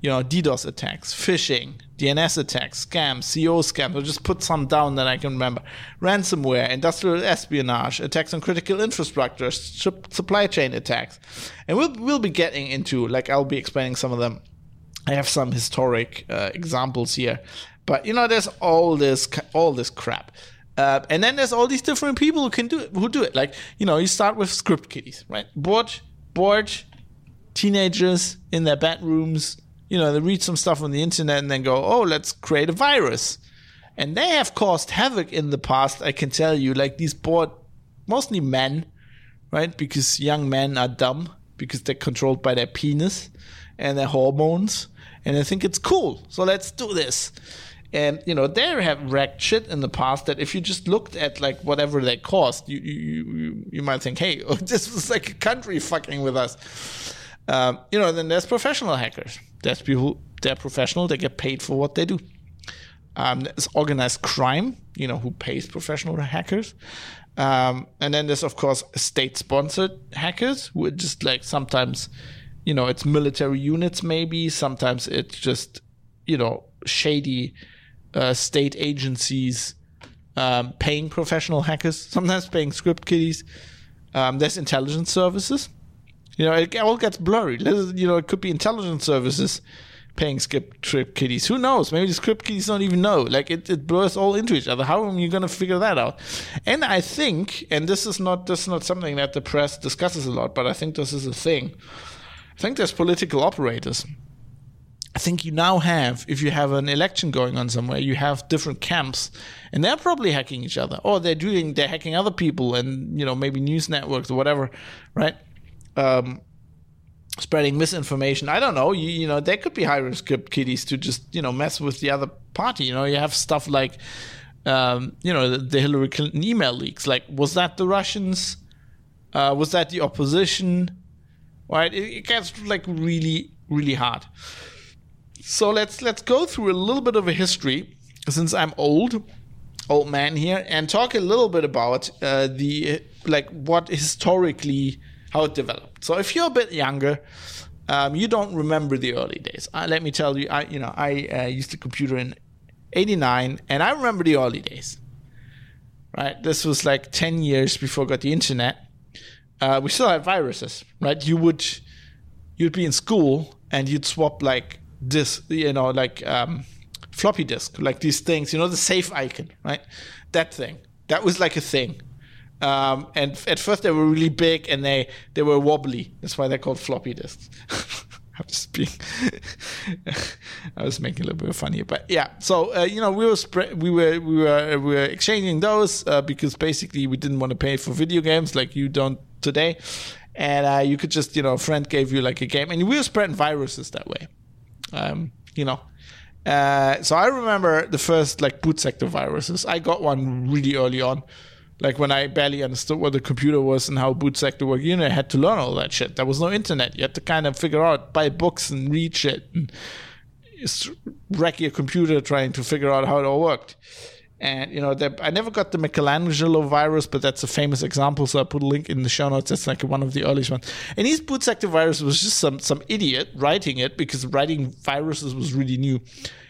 Speaker 1: you know, DDoS attacks, phishing, DNS attacks, scams, CO scams. I'll just put some down that I can remember. Ransomware, industrial espionage, attacks on critical infrastructure, supply chain attacks. And we'll, we'll be getting into, like, I'll be explaining some of them. I have some historic uh, examples here. But, you know, there's all this, all this crap. Uh, and then there's all these different people who can do it, who do it. Like, you know, you start with script kiddies, right? Bored, bored teenagers in their bedrooms, you know, they read some stuff on the internet and then go, oh, let's create a virus. And they have caused havoc in the past, I can tell you. Like these bored, mostly men, right? Because young men are dumb because they're controlled by their penis and their hormones. And they think it's cool. So let's do this. And you know they have wrecked shit in the past that if you just looked at like whatever they caused, you you you, you might think, hey, this was like a country fucking with us. Um, you know, then there's professional hackers there's people, they're professional, they get paid for what they do. Um, there's organized crime, you know, who pays professional hackers. Um, and then there's, of course, state sponsored hackers who are just like sometimes, you know, it's military units, maybe. Sometimes it's just, you know, shady uh, state agencies um, paying professional hackers, sometimes paying script kiddies. Um, there's intelligence services you know, it all gets blurry. You know, it could be intelligence services paying script kiddies. Who knows? Maybe the script kiddies don't even know. Like it, it blurs all into each other. How are you going to figure that out? And I think, and this is not this is not something that the press discusses a lot, but I think this is a thing. I think there's political operators. I think you now have, if you have an election going on somewhere, you have different camps, and they're probably hacking each other, or they're doing, they're hacking other people, and you know maybe news networks or whatever, right? Um, spreading misinformation. I don't know. You, you know, there could be high risk kiddies to just you know mess with the other party. You know, you have stuff like um, you know the, the, Hillary Clinton email leaks. Like, was that the Russians? Uh, was that the opposition? Right? It, it gets like really really hard. So let's let's go through a little bit of a history since I'm old old man here and talk a little bit about uh, the like what historically how it developed. So if you're a bit younger, um, you don't remember the early days. Uh, let me tell you, I you know I uh, used a computer in '89, and I remember the early days. Right, this was like ten years before I got the internet. Uh, we still had viruses, right? You would you'd be in school and you'd swap like this, you know, like um, floppy disk, like these things, you know, the safe icon, right? That thing. That was like a thing. Um, and at first they were really big and they, they were wobbly. That's why they're called floppy disks. I'm just being, I was making a little bit of fun here, but yeah. So uh, you know, we were we were we were we were exchanging those uh, because basically we didn't want to pay for video games like you don't today, and uh, you could just you know a friend gave you like a game, and we were spreading viruses that way. Um, you know, uh, so I remember the first like boot sector viruses. I got one really early on, like when I barely understood what the computer was and how boot sector worked. You know, I had to learn all that shit. There was no internet. You had to kind of figure out, buy books and read shit, and wreck your computer trying to figure out how it all worked. And you know, I never got the Michelangelo virus, but that's a famous example. So I put a link in the show notes. That's like one of the earliest ones. And his boot sector virus was just some some idiot writing it because writing viruses was really new.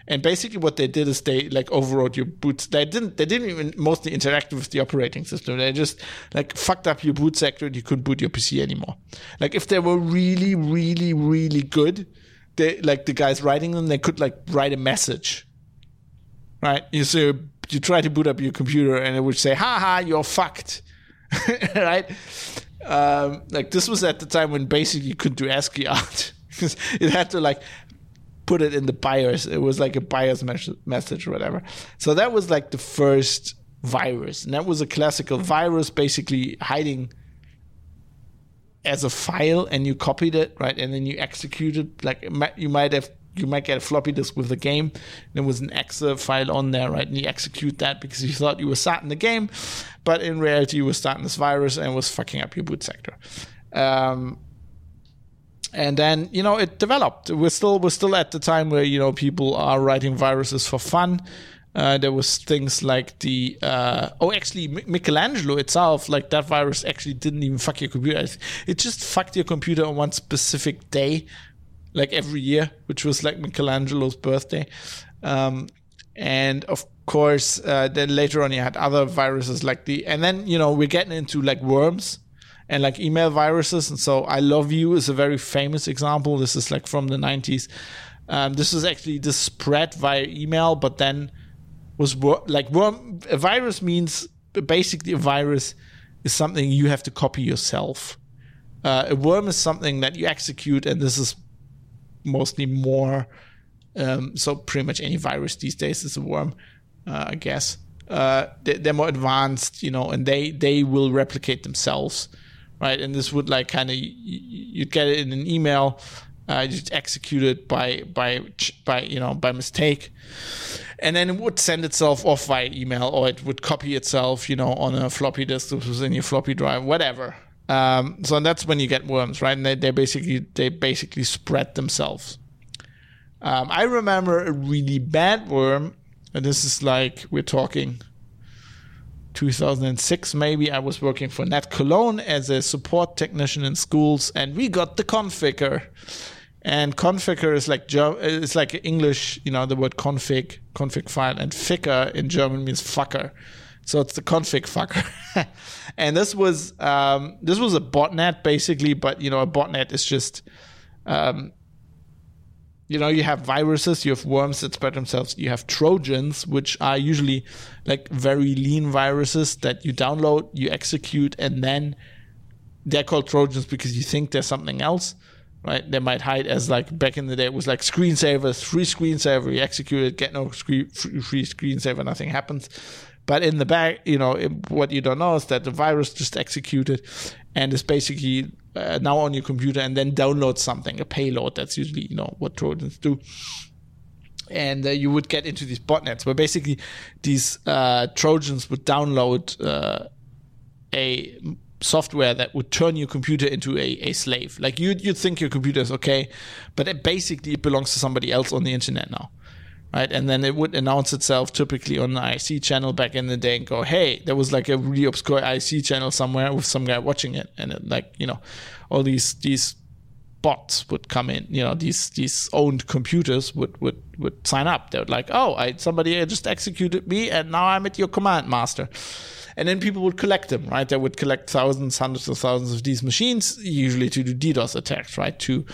Speaker 1: And basically, what they did is they like overrode your boot. They didn't. They didn't even mostly interact with the operating system. They just like fucked up your boot sector, and you couldn't boot your PC anymore. Like if they were really, really, really good, they like the guys writing them, they could like write a message. Right? You see you try to boot up your computer and it would say, "Ha ha, you're fucked," right? Um, like this was at the time when basically you couldn't do ASCII art it had to like put it in the BIOS. It was like a BIOS mes- message or whatever. So that was like the first virus, and that was a classical virus, basically hiding as a file, and you copied it right, and then you executed. Like you might have you might get a floppy disk with the game. There was an exe file on there, right? And you execute that because you thought you were starting the game, but in reality, you were starting this virus and was fucking up your boot sector. Um, and then you know it developed. We're still we're still at the time where you know people are writing viruses for fun. Uh, there was things like the uh, oh actually Michelangelo itself like that virus actually didn't even fuck your computer it just fucked your computer on one specific day like every year, which was like Michelangelo's birthday. Um, and of course, uh, then later on, you had other viruses like the, and then, you know, we're getting into like worms and like email viruses. And so I Love You is a very famous example. This is like from the 90s. Um, this is actually the spread via email, but then was wor- like worm. A virus means basically a virus is something you have to copy yourself. Uh, a worm is something that you execute, and this is mostly more. Um, so pretty much any virus these days is a worm, uh, I guess. Uh, they, are more advanced, you know, and they they will replicate themselves, right? And this would like kind of you'd get it in an email, uh, just execute it by by by you know by mistake, and then it would send itself off via email, or it would copy itself, you know, on a floppy disk that was in your floppy drive, whatever, um, so that's when you get worms, right? And they, they basically they basically spread themselves. Um, I remember a really bad worm, and this is like we're talking 2006 maybe. I was working for Net Cologne as a support technician in schools, and we got the Conficker. And Conficker is like it's like English, you know, the word config, config file, and ficker in German means fucker. So it's the config fucker. and this was um, this was a botnet basically, but you know a botnet is just um, you know you have viruses, you have worms that spread themselves, you have trojans, which are usually like very lean viruses that you download, you execute, and then they're called trojans because you think there's something else right? They might hide as like back in the day, it was like screensavers, free screensaver, you execute it, get no free, free screensaver, nothing happens. But in the back, you know, what you don't know is that the virus just executed and it's basically uh, now on your computer and then download something, a payload. That's usually you know what Trojans do. And uh, you would get into these botnets where basically these uh, Trojans would download uh, a software that would turn your computer into a, a slave. Like you'd, you'd think your computer is okay, but it basically it belongs to somebody else on the internet now. Right. And then it would announce itself typically on the IRC channel back in the day and go, hey, there was like a really obscure IRC channel somewhere with some guy watching it. And it, like, you know, all these, these bots would come in, you know, these, these owned computers would, would, would sign up. They would like, oh, I, somebody just executed me and now I'm at your command master and then people would collect them, right? They would collect thousands, hundreds of thousands of these machines, usually to do DDoS attacks, right? To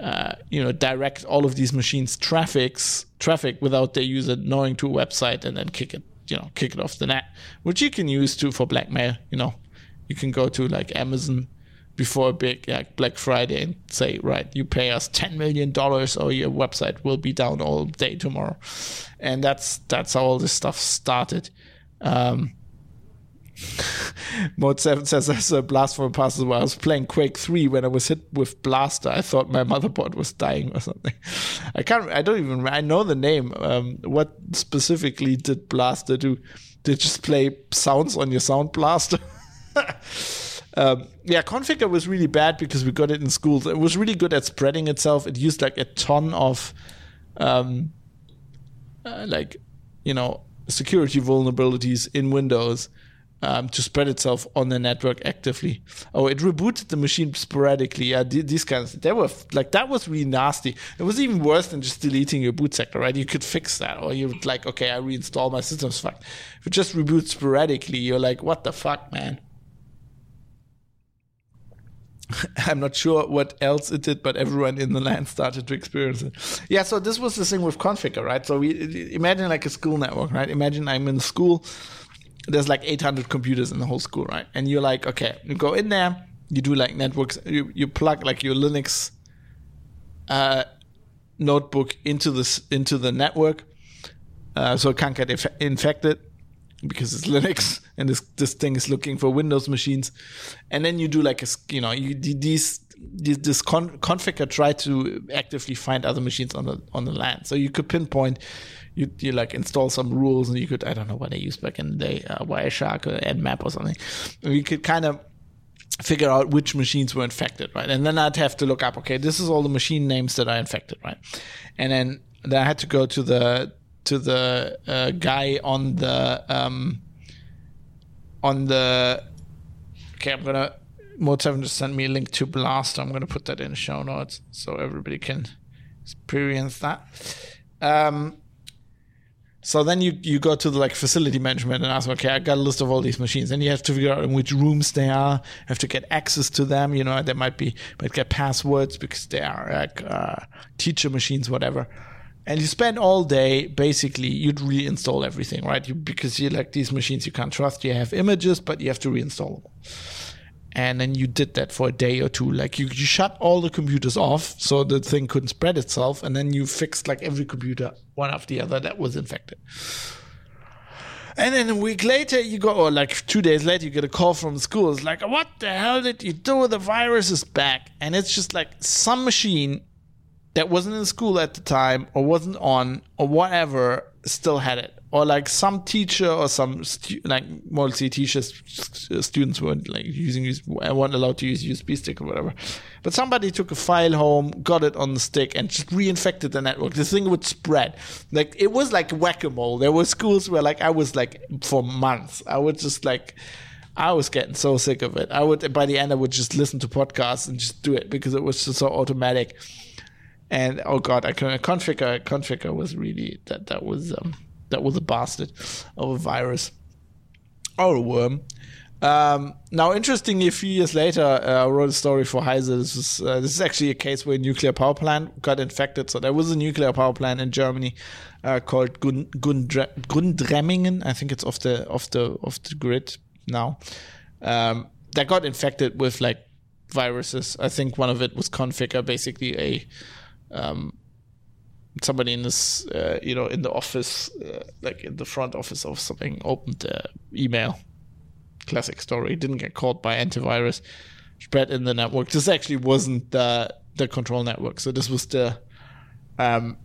Speaker 1: uh, you know direct all of these machines traffics traffic without their user knowing to a website and then kick it you know kick it off the net which you can use too for blackmail you know. You can go to like amazon before a big like black friday and say right you pay us 10 million dollars or your website will be down all day tomorrow. And that's that's how all this stuff started. Um, Mode 7 says there's a blast from a past I was playing Quake 3 when I was hit with Blaster. I thought my motherboard was dying or something. I can't, I don't even, I know the name. Um, what specifically did Blaster do? Did it just play sounds on your Sound Blaster? um, yeah, Conficker was really bad because we got it in schools. It was really good at spreading itself. It used like a ton of, um, uh, like, you know, security vulnerabilities in Windows um, to spread itself on the network actively. Oh, it rebooted the machine sporadically. Yeah, these kinds. They were like that was really nasty. It was even worse than just deleting your boot sector, right? You could fix that, or you would like, okay, I reinstall my system's fucked. If it just reboots sporadically, you're like, what the fuck, man? I'm not sure what else it did, but everyone in the land started to experience it. Yeah, so this was the thing with Conficker, right? So we imagine like a school network, right? Imagine I'm in school there's like 800 computers in the whole school, right? And you're like, okay, you go in there, you do like networks, you, you plug like your Linux uh, notebook into this into the network, uh, so it can't get inf- infected because it's Linux and this this thing is looking for Windows machines, and then you do like a you know you these this con- Conficker try to actively find other machines on the on the LAN. So you could pinpoint you you like install some rules and you could I don't know what they used back in the day, uh, Wireshark or Nmap or something. And you could kind of figure out which machines were infected, right? And then I'd have to look up, okay, this is all the machine names that are infected, right? And then, then I had to go to the to the uh, guy on the um, on the okay, I'm gonna Mode Seven just sent me a link to Blast. I'm gonna put that in show notes so everybody can experience that. Um, so then you, you go to the like facility management and ask, okay, I got a list of all these machines, and you have to figure out in which rooms they are. have to get access to them. You know, they might be might get passwords because they are like uh, teacher machines, whatever. And you spend all day basically you'd reinstall everything, right? You, because you like these machines you can't trust. You have images, but you have to reinstall them and then you did that for a day or two. Like you, you shut all the computers off so the thing couldn't spread itself. And then you fixed like every computer one after the other that was infected. And then a week later you go or like two days later you get a call from the school. It's like what the hell did you do? The virus is back. And it's just like some machine that wasn't in school at the time or wasn't on or whatever still had it or like some teacher or some stu- like mostly teachers students weren't like using weren't allowed to use USB stick or whatever. But somebody took a file home, got it on the stick, and just reinfected the network. The thing would spread. Like it was like whack a mole. There were schools where like I was like for months. I would just like. I was getting so sick of it. I would by the end I would just listen to podcasts and just do it because it was just so automatic. And oh god, I can Conficker Conficker was really that that was um that was a bastard of a virus or a worm. Um, now, interestingly, a few years later, uh, I wrote a story for Heise. This is uh, this is actually a case where a nuclear power plant got infected. So there was a nuclear power plant in Germany uh, called Gund- Gundre- Gundremmingen. I think it's off the off the off the grid now. Um, that got infected with like viruses. I think one of it was Conficker, basically a um, somebody in this, uh, you know, in the office, uh, like in the front office of something, opened the email, classic story. Didn't get caught by antivirus, spread in the network. This actually wasn't the the control network. So this was the um,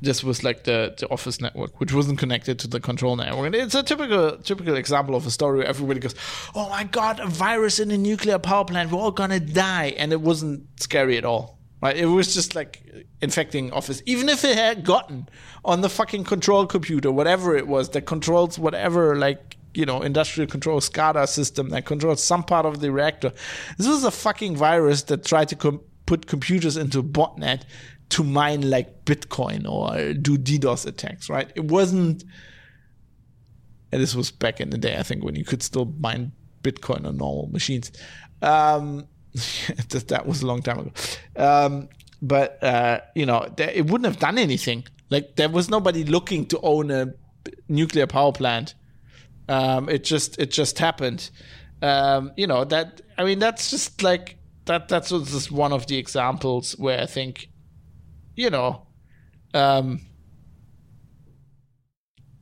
Speaker 1: this was like the, the office network, which wasn't connected to the control network. And it's a typical typical example of a story where everybody goes, "Oh my god, a virus in a nuclear power plant! We're all gonna die!" And it wasn't scary at all, right? It was just like infecting office, even if it had gotten on the fucking control computer, whatever it was that controls whatever like you know industrial control SCADA system that controls some part of the reactor. This was a fucking virus that tried to com- put computers into botnet to mine like Bitcoin or do DDoS attacks, right? It wasn't. And this was back in the day, I think, when you could still mine Bitcoin on normal machines. Um, that was a long time ago. Um, but uh, you know, it wouldn't have done anything. Like there was nobody looking to own a nuclear power plant. Um, it just it just happened. Um, you know that I mean that's just like that. That's just one of the examples where I think you know, um,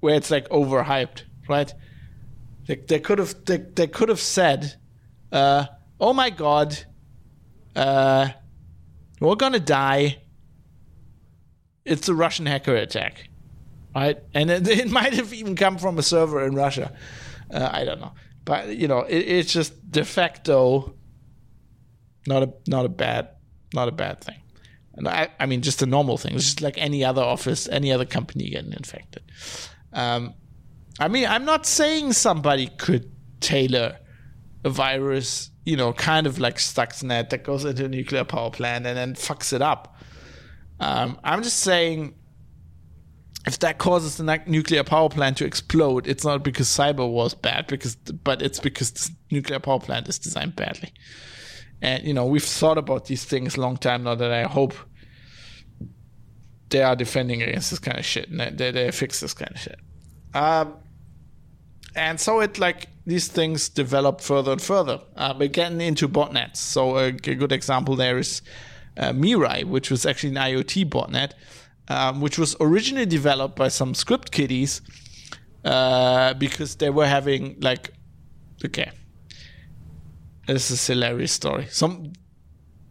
Speaker 1: where it's like overhyped, right? They, they could have they, they could have said, uh, "Oh my God, uh, we're gonna die. It's a Russian hacker attack, right?" And it, it might have even come from a server in Russia. Uh, I don't know, but you know, it, it's just de facto not a not a bad not a bad thing. And I, I mean, just a normal thing. It's just like any other office, any other company getting infected. Um, I mean, I'm not saying somebody could tailor a virus, you know, kind of like Stuxnet that goes into a nuclear power plant and then fucks it up. Um, I'm just saying if that causes the nuclear power plant to explode, it's not because cyber was bad, because but it's because the nuclear power plant is designed badly. And you know, we've thought about these things a long time now that I hope they are defending against this kind of shit and they, they fix this kind of shit. Um, and so it like these things develop further and further. Uh, we're getting into botnets. So a, a good example there is uh, Mirai, which was actually an IoT botnet, um, which was originally developed by some script kiddies uh, because they were having like, okay, this is a hilarious story. Some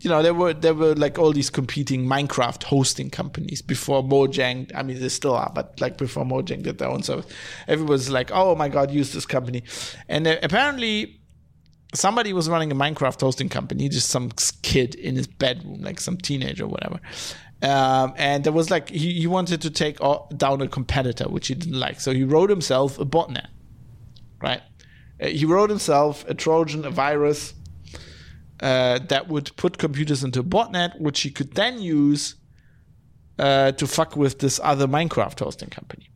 Speaker 1: you know, there were there were like all these competing Minecraft hosting companies before Mojang. I mean, they still are, but like before Mojang did their own service, everyone's like, "Oh my god, use this company," and apparently. Somebody was running a Minecraft hosting company, just some kid in his bedroom, like some teenager or whatever. Um, and there was like he, he wanted to take down a competitor, which he didn't like. So he wrote himself a botnet, right? Uh, he wrote himself a Trojan, a virus, uh, that would put computers into botnet, which he could then use uh, to fuck with this other Minecraft hosting company.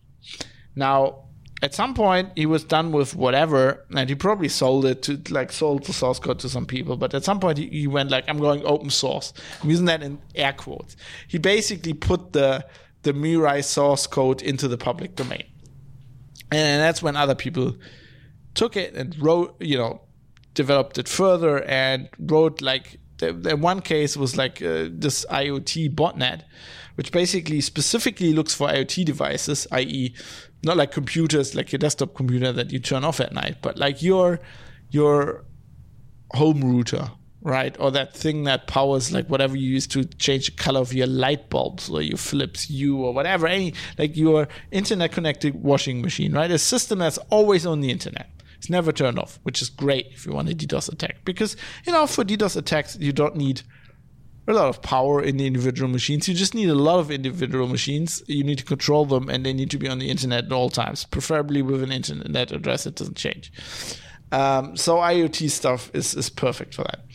Speaker 1: Now, at some point, he was done with whatever, and he probably sold it to like sold the source code to some people. But at some point, he, he went like, "I'm going open source." I'm using that in air quotes. He basically put the the Mirai source code into the public domain, and that's when other people took it and wrote, you know, developed it further and wrote like the, the one case was like uh, this IoT botnet, which basically specifically looks for IoT devices, i.e., not like computers, like your desktop computer that you turn off at night, but like your your home router, right? Or that thing that powers like whatever you use to change the color of your light bulbs or your Philips Hue or whatever, any like your internet connected washing machine, right? A system that's always on the internet. It's never turned off, which is great if you want a DDoS attack. Because, you know, for DDoS attacks, you don't need a lot of power in the individual machines. You just need a lot of individual machines. You need to control them and they need to be on the internet at all times, preferably with an internet address that doesn't change. Um, so IoT stuff is, is perfect for that.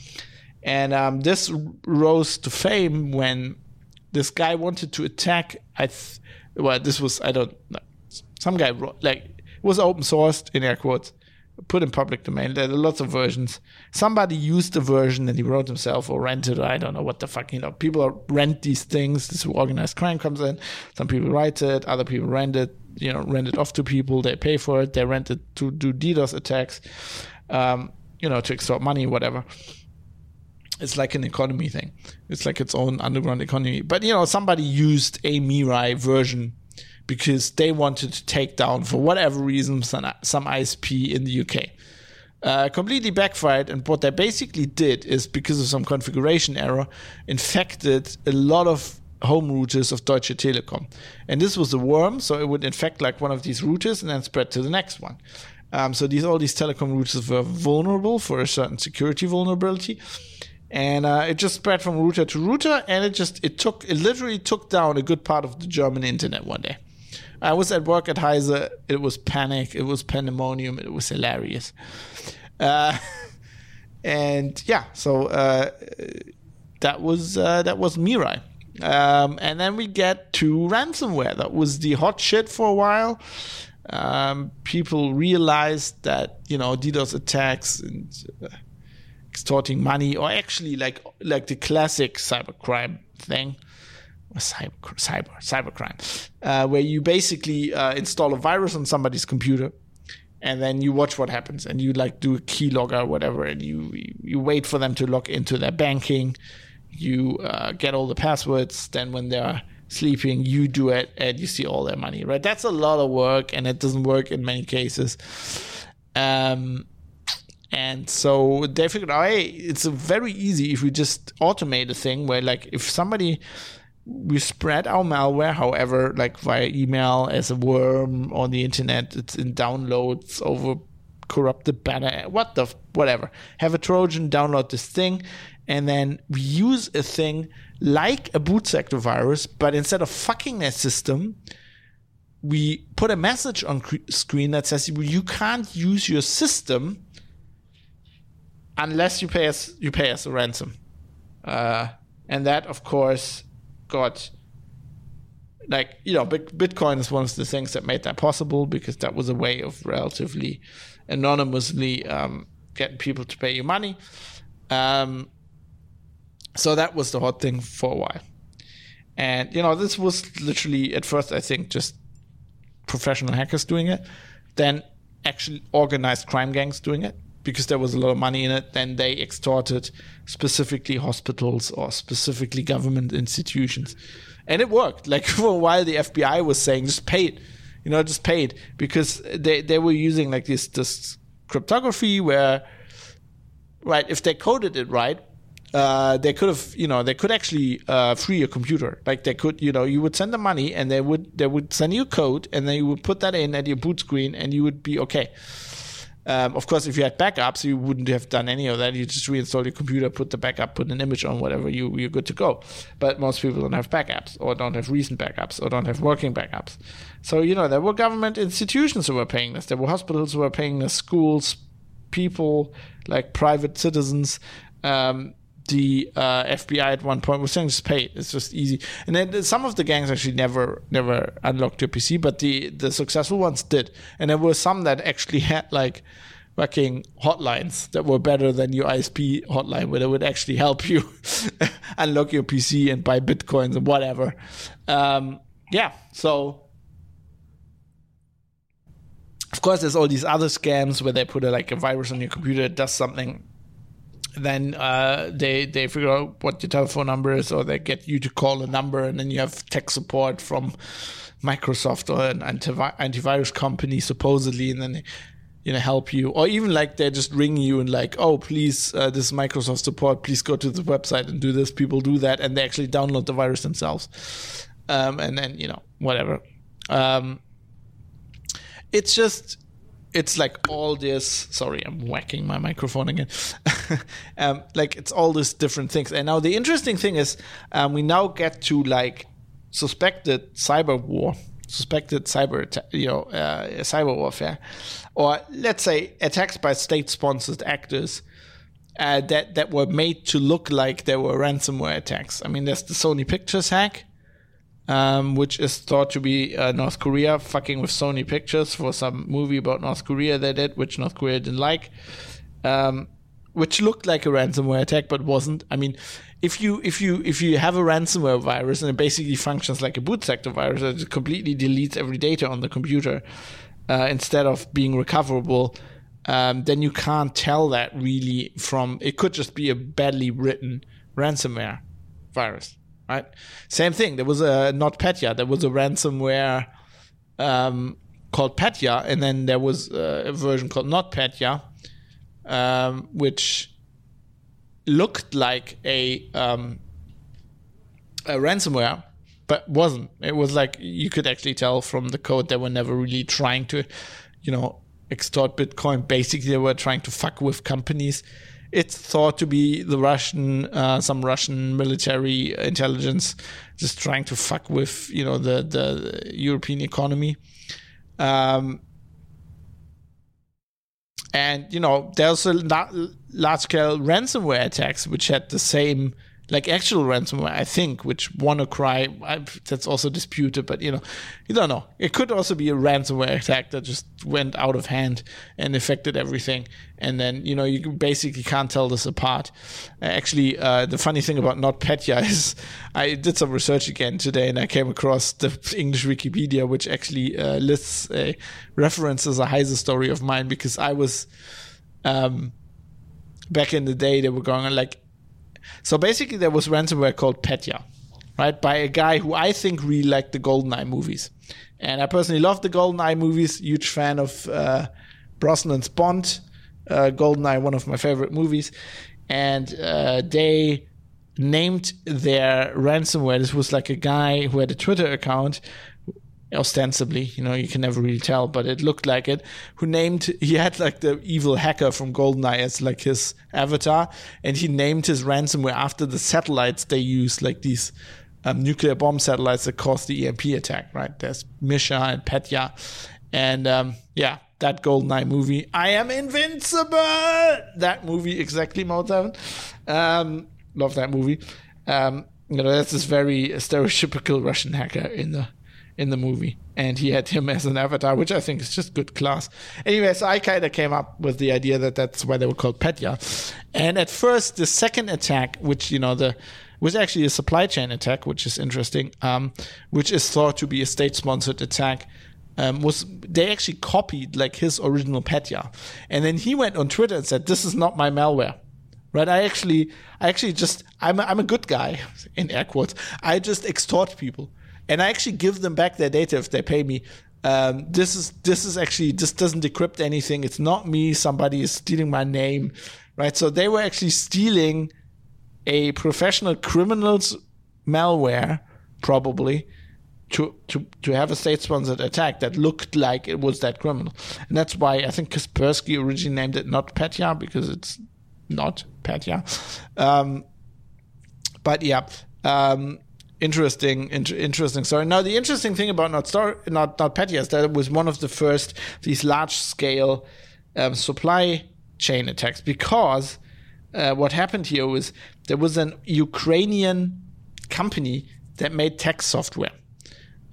Speaker 1: And um, this rose to fame when this guy wanted to attack. I th- well, this was I don't know. Some guy wrote, like it was open sourced in air quotes, put in public domain. There are lots of versions. Somebody used the version and he wrote himself or rented. I don't know what the fuck. You know, people rent these things. This organized crime comes in. Some people write it. Other people rent it. You know, rent it off to people. They pay for it. They rent it to do DDoS attacks. Um, you know, to extort money, whatever. It's like an economy thing. It's like its own underground economy. But you know, somebody used a Mirai version because they wanted to take down, for whatever reason, some, some ISP in the UK. Uh, completely backfired, and what they basically did is because of some configuration error, infected a lot of home routers of Deutsche Telekom. And this was a worm, so it would infect like one of these routers and then spread to the next one. Um, so these all these telecom routers were vulnerable for a certain security vulnerability, and uh, it just spread from router to router, and it just it took it literally took down a good part of the German internet one day. I was at work at Heise. It was panic. It was pandemonium. It was hilarious. Uh, and yeah, so uh, that was uh, that was Mirai. Um, and then we get to ransomware. That was the hot shit for a while. Um, people realized that you know DDoS attacks and uh, extorting money, or actually like like the classic cybercrime thing, cyber cyber cybercrime, uh, where you basically uh, install a virus on somebody's computer, and then you watch what happens, and you like do a keylogger or whatever, and you you wait for them to log into their banking, you uh, get all the passwords, then when they're sleeping, you do it, and you see all their money, right? That's a lot of work, and it doesn't work in many cases. Um, and so they figured out, hey, it's very easy if we just automate a thing where, like, if somebody we spread our malware, however, like via email as a worm on the internet, it's in downloads over corrupted banner, what the whatever. Have a Trojan download this thing, and then we use a thing like a boot sector virus, but instead of fucking their system, we put a message on screen that says you can't use your system unless you pay us you pay us a ransom. Uh, and that, of course, got like you know bitcoin is one of the things that made that possible because that was a way of relatively anonymously um, getting people to pay you money. Um, so that was the hot thing for a while. And you know this was literally at first i think just professional hackers doing it then actually organized crime gangs doing it because there was a lot of money in it, then they extorted specifically hospitals or specifically government institutions. And it worked. Like for a while, the FBI was saying, just pay it, you know, just pay it because they, they were using like this, this cryptography where, right, if they coded it right, uh, they could have, you know, they could actually uh, free a computer. Like they could, you know, you would send the money and they would they would send you code and then you would put that in at your boot screen and you would be okay. Um, of course, if you had backups, you wouldn't have done any of that. You just reinstall your computer, put the backup, put an image on whatever, you, you're good to go. But most people don't have backups, or don't have recent backups, or don't have working backups. So, you know, there were government institutions who were paying this. There were hospitals who were paying this, schools, people, like private citizens. Um, the uh, FBI at one point was saying just pay it. It's just easy. And then some of the gangs actually never never unlocked your PC, but the the successful ones did. And there were some that actually had like working hotlines that were better than your ISP hotline, where they would actually help you unlock your PC and buy bitcoins and whatever. Um, yeah, so. Of course, there's all these other scams where they put a, like a virus on your computer that does something then uh, they they figure out what your telephone number is, or they get you to call a number, and then you have tech support from Microsoft or an antivi- antivirus company supposedly, and then they, you know help you, or even like they just ring you and like, oh please, uh, this Microsoft support, please go to the website and do this. People do that, and they actually download the virus themselves, um, and then you know whatever. Um, it's just it's like all this sorry i'm whacking my microphone again. Um, like it's all these different things. And now the interesting thing is um, we now get to like suspected cyber war suspected cyber you know uh, cyber warfare. Or let's say attacks by state sponsored actors uh, that that were made to look like they were ransomware attacks. I mean there's the sony pictures hack um, which is thought to be uh, North Korea fucking with Sony Pictures for some movie about North Korea they did, which North Korea didn't like, um, which looked like a ransomware attack but wasn't. I mean, if you if you if you have a ransomware virus and it basically functions like a boot sector virus, it completely deletes every data on the computer uh, instead of being recoverable. Um, then you can't tell that really from it could just be a badly written ransomware virus right? Same thing. There was a NotPetya. There was a ransomware um, called Petya, and then there was uh, a version called not Petya, um, which looked like a um, a ransomware, but wasn't. It was like you could actually tell from the code they were never really trying to, you know, extort Bitcoin. Basically, they were trying to fuck with companies. It's thought to be the Russian, uh, some Russian military intelligence, just trying to fuck with, you know, the the European economy. Um, and you know, there's a large scale ransomware attacks which had the same like actual ransomware, I think, which WannaCry, I, that's also disputed, but you know, you don't know. It could also be a ransomware attack that just went out of hand and affected everything. And then, you know, you basically can't tell this apart. Actually, uh, the funny thing about NotPetya is I did some research again today and I came across the English Wikipedia, which actually uh, lists a references a Heise story of mine because I was, um, back in the day, they were going on like, so basically, there was ransomware called Petya, right, by a guy who I think really liked the GoldenEye movies, and I personally love the GoldenEye movies. Huge fan of uh, Brosnan's Bond. Uh, GoldenEye, one of my favorite movies, and uh, they named their ransomware. This was like a guy who had a Twitter account ostensibly, you know, you can never really tell, but it looked like it, who named, he had like the evil hacker from GoldenEye as like his avatar, and he named his ransomware after the satellites they use, like these um, nuclear bomb satellites that caused the EMP attack, right? There's Misha and Petya. And um, yeah, that GoldenEye movie, I am invincible! That movie, exactly, Mode 7. Um, love that movie. Um, you know, that's this very stereotypical Russian hacker in the in the movie, and he had him as an avatar, which I think is just good class. Anyway, so I kind of came up with the idea that that's why they were called Petya. And at first, the second attack, which you know the was actually a supply chain attack, which is interesting, um, which is thought to be a state-sponsored attack. Um, was they actually copied like his original Petya, and then he went on Twitter and said, "This is not my malware." Right? I actually, I actually just, I'm, a, I'm a good guy in air quotes. I just extort people and I actually give them back their data if they pay me. Um, this is this is actually this doesn't decrypt anything. It's not me. Somebody is stealing my name, right? So they were actually stealing a professional criminal's malware, probably to to to have a state-sponsored attack that looked like it was that criminal, and that's why I think Kaspersky originally named it not Petya because it's not Petya. Um, but yeah, um, interesting inter- interesting story. Now the interesting thing about not star not not petya is that it was one of the first these large scale um, supply chain attacks because uh, what happened here was there was an ukrainian company that made text software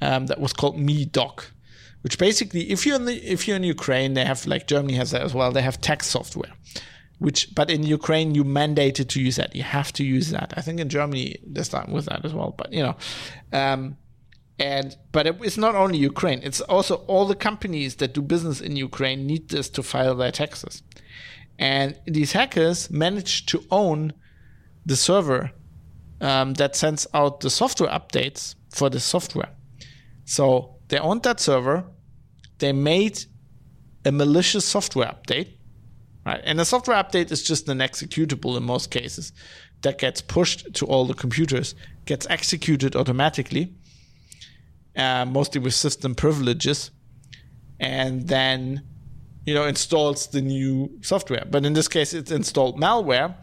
Speaker 1: um, that was called medoc which basically if you're in the if you're in ukraine they have like germany has that as well they have text software which but in Ukraine you mandated to use that. You have to use that. I think in Germany they're starting with that as well. But you know, um, and but it, it's not only Ukraine. It's also all the companies that do business in Ukraine need this to file their taxes. And these hackers managed to own the server um, that sends out the software updates for the software. So they owned that server. They made a malicious software update right? And a software update is just an executable in most cases that gets pushed to all the computers, gets executed automatically, uh, mostly with system privileges, and then you know installs the new software. But in this case, it's installed malware,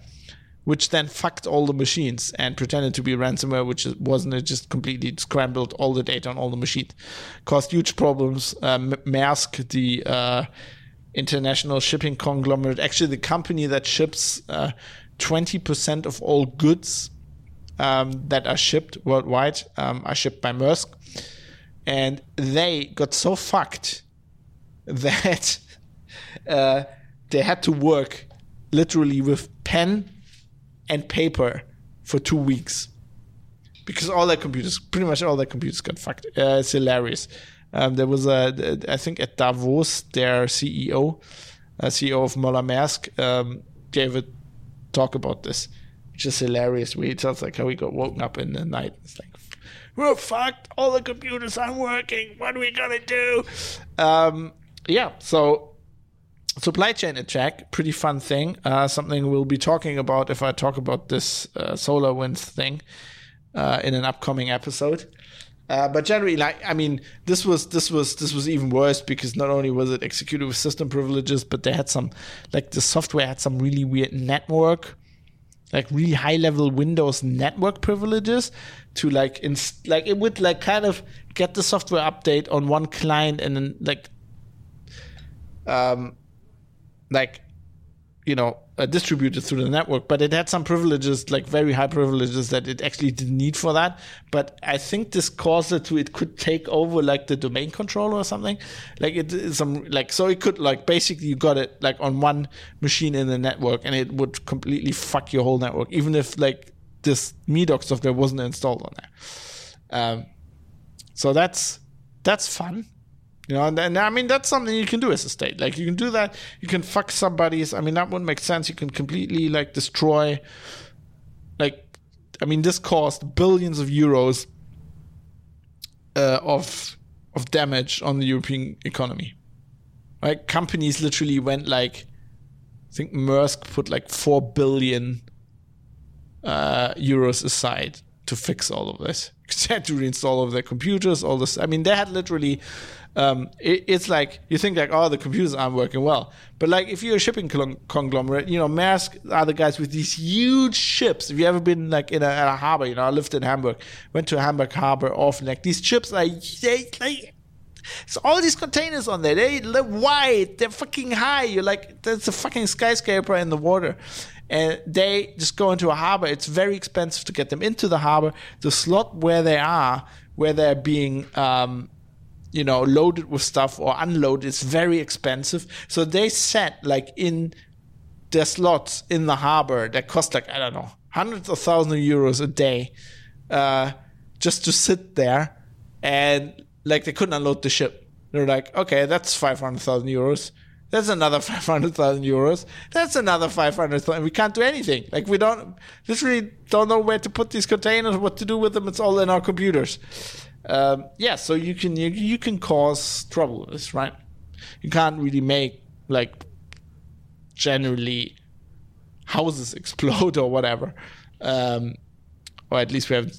Speaker 1: which then fucked all the machines and pretended to be ransomware, which wasn't. It just completely scrambled all the data on all the machines, caused huge problems. Maersk, the uh, international shipping conglomerate, actually the company that ships uh, 20% of all goods um, that are shipped worldwide um, are shipped by Maersk. And they got so fucked that uh, they had to work literally with pen and paper for two weeks because all their computers, pretty much all their computers got fucked. Uh, it's hilarious. Um, there was a, I think at Davos, their CEO, uh, CEO of Moller Maersk, um, gave a talk about this, which is hilarious. Where he tells like how he got woken up in the night. It's like we're fucked. All the computers aren't working. What are we gonna do? Um, yeah. So supply chain attack, pretty fun thing. Uh, something we'll be talking about if I talk about this uh, SolarWinds thing uh, in an upcoming episode. Uh, but generally, like I mean, this was this was this was even worse because not only was it executed with system privileges, but they had some like the software had some really weird network, like really high level Windows network privileges to like inst- like it would like kind of get the software update on one client and then like um like you know uh, distributed through the network but it had some privileges like very high privileges that it actually didn't need for that. But i think this caused it to it could take over like the domain controller or something. Like it is some like so it could like basically you got it like on one machine in the network and it would completely fuck your whole network even if like this medoc software wasn't installed on there. Um so that's that's fun you know, and, and, I mean that's something you can do as a state. Like you can do that. You can fuck somebody's. I mean that wouldn't make sense. You can completely like destroy. Like, I mean, this cost billions of euros uh, of of damage on the European economy. Right, companies literally went like, I think Maersk put like four billion uh, euros aside to fix all of this. They had to reinstall all of their computers, all this. I mean, they had literally um, it, it's like you think like, oh, the computers aren't working well. But like, if you're a shipping conglomerate, you know, Maersk are the guys with these huge ships. Have you ever been like in a, a harbor? You know, I lived in Hamburg, went to Hamburg harbor often. Like these ships are they like. So all these containers on there, they, they're wide, they're fucking high. You're like, there's a fucking skyscraper in the water and they just go into a harbor. It's very expensive to get them into the harbor. The slot where they are, where they're being um, you know loaded with stuff or unloaded is very expensive so they set like in their slots in the harbor that cost like i don't know hundreds of thousands of euros a day uh, just to sit there and like they couldn't unload the ship they're like okay that's 500000 euros that's another 500,000 euros. That's another 500,000. We can't do anything. Like, we don't, literally don't know where to put these containers, what to do with them. It's all in our computers um, yeah, so you can you, you can cause trouble with this, right? You can't really make like generally houses explode or whatever, um, or at least we have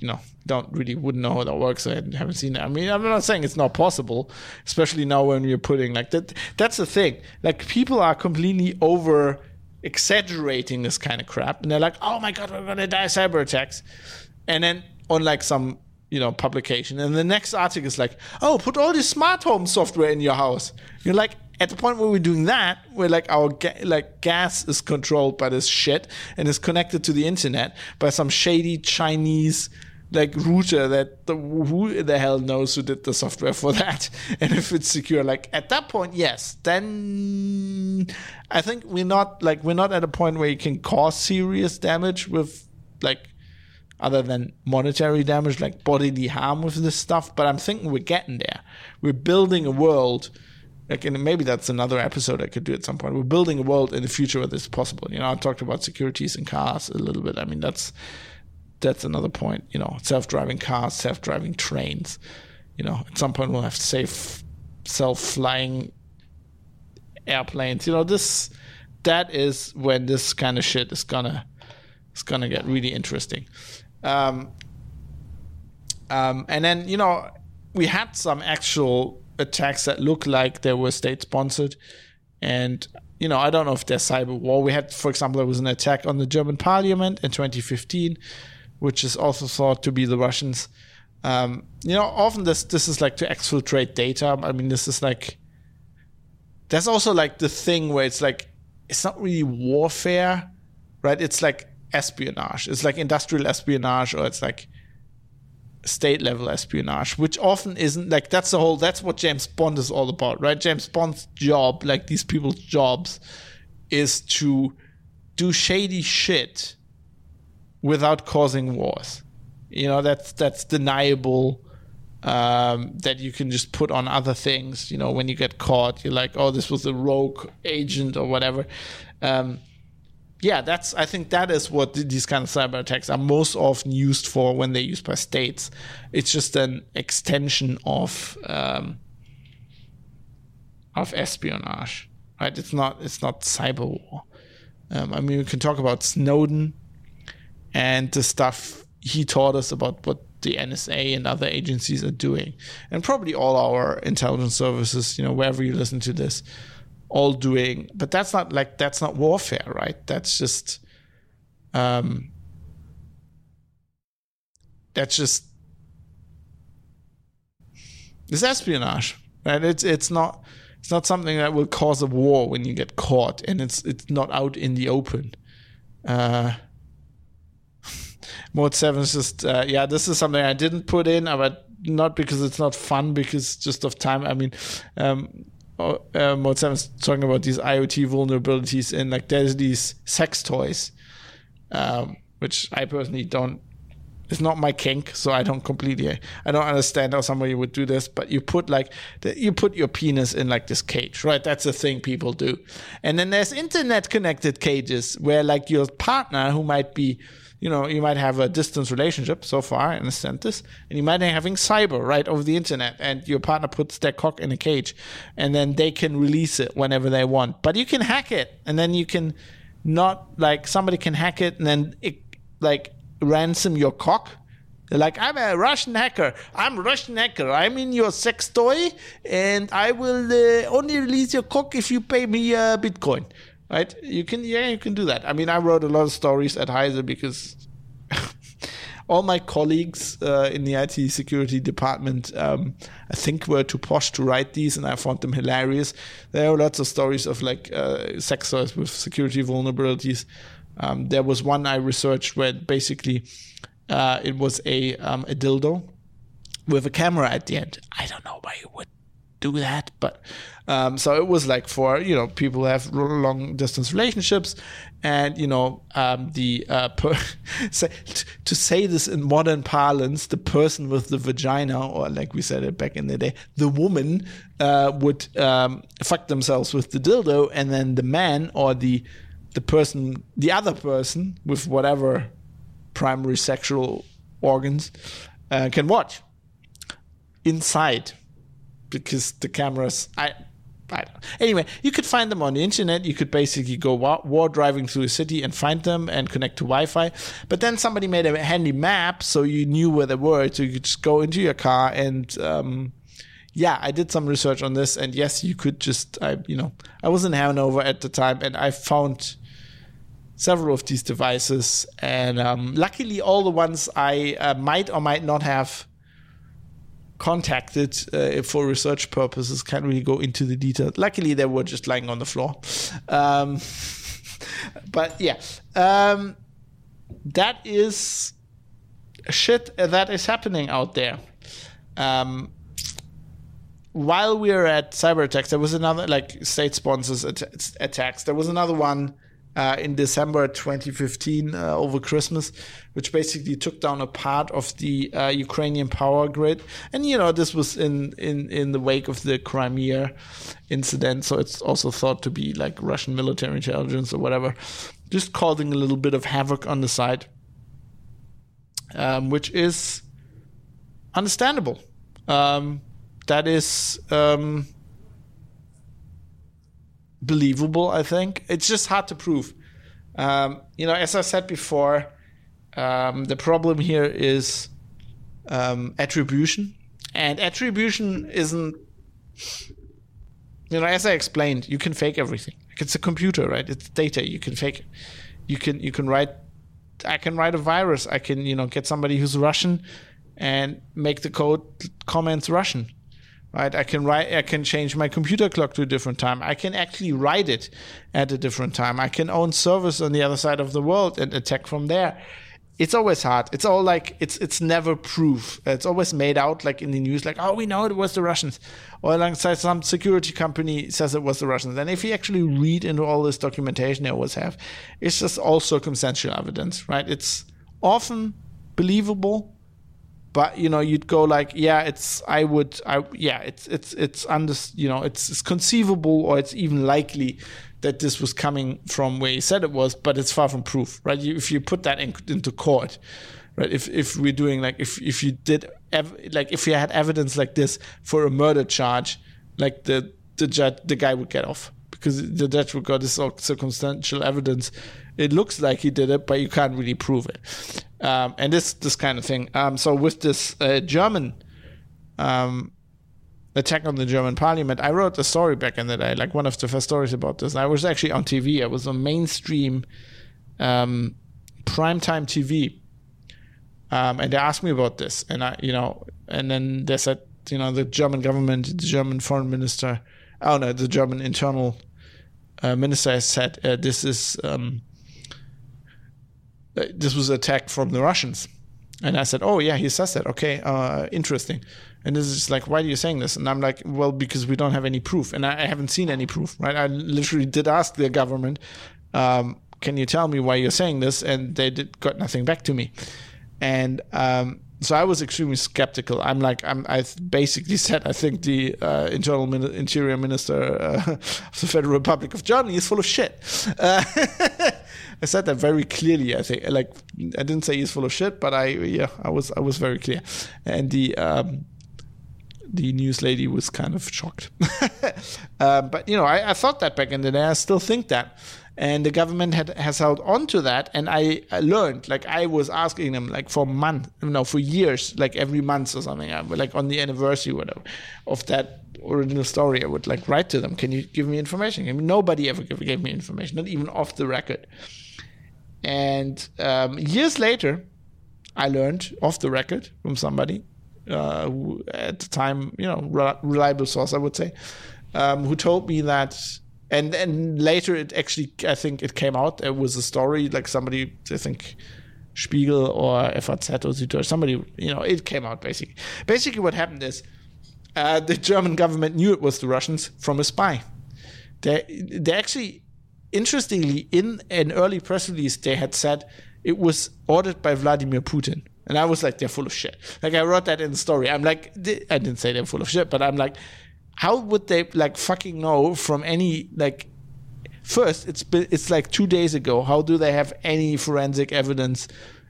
Speaker 1: you know don't really wouldn't know how that works. I haven't seen it. I mean, I'm not saying it's not possible, especially now when you're putting like that. That's the thing. Like people are completely over exaggerating this kind of crap, and they're like, "Oh my god, we're gonna die cyber attacks," and then on like some you know publication. And the next article is like oh put all this smart home software in your house. You're like at the point where we're doing that where like our ga- like gas is controlled by this shit and is connected to the internet by some shady chinese like router that the, who the hell knows who did the software for that. And if it's secure like at that point yes. Then i think we're not like we're not at a point where you can cause serious damage with like other than monetary damage, like bodily harm with this stuff. But I'm thinking we're getting there. We're building a world. Like, and maybe that's another episode I could do at some point. We're building a world in the future where this is possible. You know, I talked about securities in cars a little bit. I mean, that's that's another point. You know, self-driving cars, self-driving trains. You know, at some point we'll have safe, self-flying airplanes. You know, this that is when this kind of shit is gonna it's gonna get really interesting. Um, um, and then, you know, we had some actual attacks that looked like they were state sponsored. And, you know, I don't know if they're cyber war. We had, for example, there was an attack on the German parliament in 2015, which is also thought to be the Russians. Um, you know, often this this is like to exfiltrate data. I mean, this is like there's also like the thing where it's like it's not really warfare, right? It's like espionage. It's like industrial espionage or it's like state level espionage, which often isn't like that's the whole that's what James Bond is all about, right? James Bond's job, like these people's jobs, is to do shady shit without causing wars. You know, that's that's deniable. Um, that you can just put on other things. You know, when you get caught, you're like, oh, this was a rogue agent or whatever. Um, yeah, that's I think that is what these kind of cyber attacks are most often used for when they're used by states. It's just an extension of um, of espionage, right? It's not it's not cyber war. Um, I mean, we can talk about Snowden and the stuff he taught us about what the NSA and other agencies are doing, and probably all our intelligence services, you know, wherever you listen to this, all doing. But that's not like that's not warfare, right? That's just, um, that's just it's espionage, right? It's it's not it's not something that will cause a war when you get caught, and it's it's not out in the open. Uh, Mode 7 is just, uh, yeah, this is something I didn't put in, but not because it's not fun, because just of time. I mean, um, uh, Mode 7 is talking about these IoT vulnerabilities, and like there's these sex toys, um, which I personally don't. It's not my kink, so I don't completely. I don't understand how somebody would do this. But you put like the, you put your penis in like this cage, right? That's a thing people do. And then there's internet connected cages where like your partner, who might be you know, you might have a distance relationship. So far, I understand this, and you might be having cyber right over the internet, and your partner puts their cock in a cage, and then they can release it whenever they want. But you can hack it, and then you can not like somebody can hack it, and then it like ransom your cock. They're like, I'm a Russian hacker. I'm Russian hacker. I'm in your sex toy, and I will uh, only release your cock if you pay me uh, Bitcoin right? You can, yeah, you can do that. I mean, I wrote a lot of stories at Heise because all my colleagues uh, in the IT security department, um, I think, were too posh to write these, and I found them hilarious. There are lots of stories of like uh, sex toys with security vulnerabilities. Um, there was one I researched where basically uh, it was a um, a dildo with a camera at the end. I don't know why you would do that, but um, so it was like for you know people who have long distance relationships, and you know um, the uh, per- to say this in modern parlance, the person with the vagina, or like we said it back in the day, the woman uh, would um, fuck themselves with the dildo, and then the man or the the person, the other person with whatever primary sexual organs uh, can watch inside because the cameras I. Anyway, you could find them on the internet. You could basically go war, war, driving through a city and find them and connect to Wi-Fi. But then somebody made a handy map so you knew where they were. So you could just go into your car and, um, yeah, I did some research on this. And yes, you could just, I, you know, I was in Hanover at the time and I found several of these devices. And um, luckily, all the ones I uh, might or might not have contacted uh, for research purposes. Can't really go into the details. Luckily, they were just lying on the floor. Um, but yeah, um, that is shit that is happening out there. Um, while we are at cyber attacks, there was another like state sponsors at- attacks. There was another one uh, in December 2015 uh, over Christmas, which basically took down a part of the uh, Ukrainian power grid. And you know, this was in in in the wake of the Crimea incident, so it's also thought to be like Russian military intelligence or whatever, just causing a little bit of havoc on the side, um, which is understandable. Um, that is. Um, believable. I think it's just hard to prove. Um, you know, as I said before, um, the problem here is um, attribution, and attribution isn't. You know, as I explained, you can fake everything. It's a computer, right? It's data. You can fake it. You can you can write. I can write a virus. I can you know get somebody who's Russian, and make the code comments Russian right? I can write i can change my computer clock to a different time. I can actually write it at a different time. I can own servers on the other side of the world and attack from there. It's always hard. It's all like it's it's never proof. It's always made out like in the news like oh we know it was the russians. Or alongside some security company says it was the russians. And if you actually read into all this documentation they always have it's just all circumstantial evidence right? It's often believable but you know you'd go like yeah it's i would i yeah it's it's it's under you know it's, it's conceivable or it's even likely that this was coming from where he said it was, but it's far from proof, right? You, if you put that in, into court, right? If if we're doing like if if you did ev- like if you had evidence like this for a murder charge, like the the judge the guy would get off because the judge would go this is circumstantial evidence. It looks like he did it, but you can't really prove it. Um, and this this kind of thing. Um, so with this uh, German um, attack on the German parliament, I wrote a story back in the day, like one of the first stories about this. I was actually on TV. I was on mainstream um, primetime TV. Um, and they asked me about this, and I, you know, and then they said, you know, the German government, the German foreign minister, oh no, the German internal uh, minister said uh, this is um, this was attack from the Russians, and I said, oh yeah, he says that. Okay, uh, interesting. And this is like, why are you saying this? And I'm like, well, because we don't have any proof, and I, I haven't seen any proof, right? I literally did ask the government, um, can you tell me why you're saying this? And they did got nothing back to me and um, so I was extremely skeptical. I'm like, I'm, I basically said, I think the uh, internal min- interior minister uh, of the Federal Republic of Germany is full of shit. Uh, I said that very clearly. I think, like, I didn't say he's full of shit, but I, yeah, I was, I was very clear. And the, um, the news lady was kind of shocked. um, but you know, I, I, thought that back in the day. I still think that and the government had, has held on to that and I, I learned like i was asking them like for months you know for years like every month or something I, like on the anniversary whatever of that original story i would like write to them can you give me information I mean, nobody ever gave me information not even off the record and um, years later i learned off the record from somebody uh, who at the time you know reliable source i would say um, who told me that and then later it actually I think it came out. It was a story like somebody I think Spiegel or FAZ or somebody you know it came out basically. Basically, what happened is uh, the German government knew it was the Russians from a spy. They they actually interestingly in an early press release they had said it was ordered by Vladimir Putin. And I was like, they're full of shit. Like I wrote that in the story. I'm like, I didn't say they're full of shit, but I'm like, how would they like fucking know from any like first it's been it's like two days ago how do they have any forensic evidence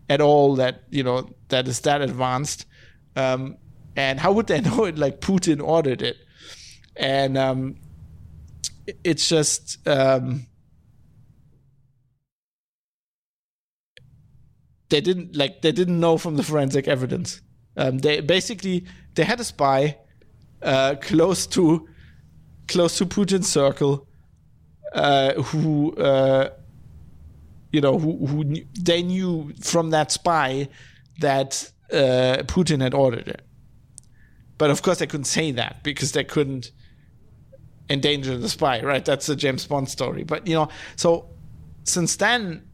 Speaker 1: at all that you know that is that advanced um, and how would they know it like putin ordered it and um, it's just um, they didn't like they didn't know from the forensic evidence um, they basically they had a spy uh, close to close to Putin's circle, uh, who uh, you know who, who knew, they knew from that spy that uh, Putin had ordered it. But of course, they couldn't say that because they couldn't endanger the spy, right? That's a James Bond story. But you know, so since then,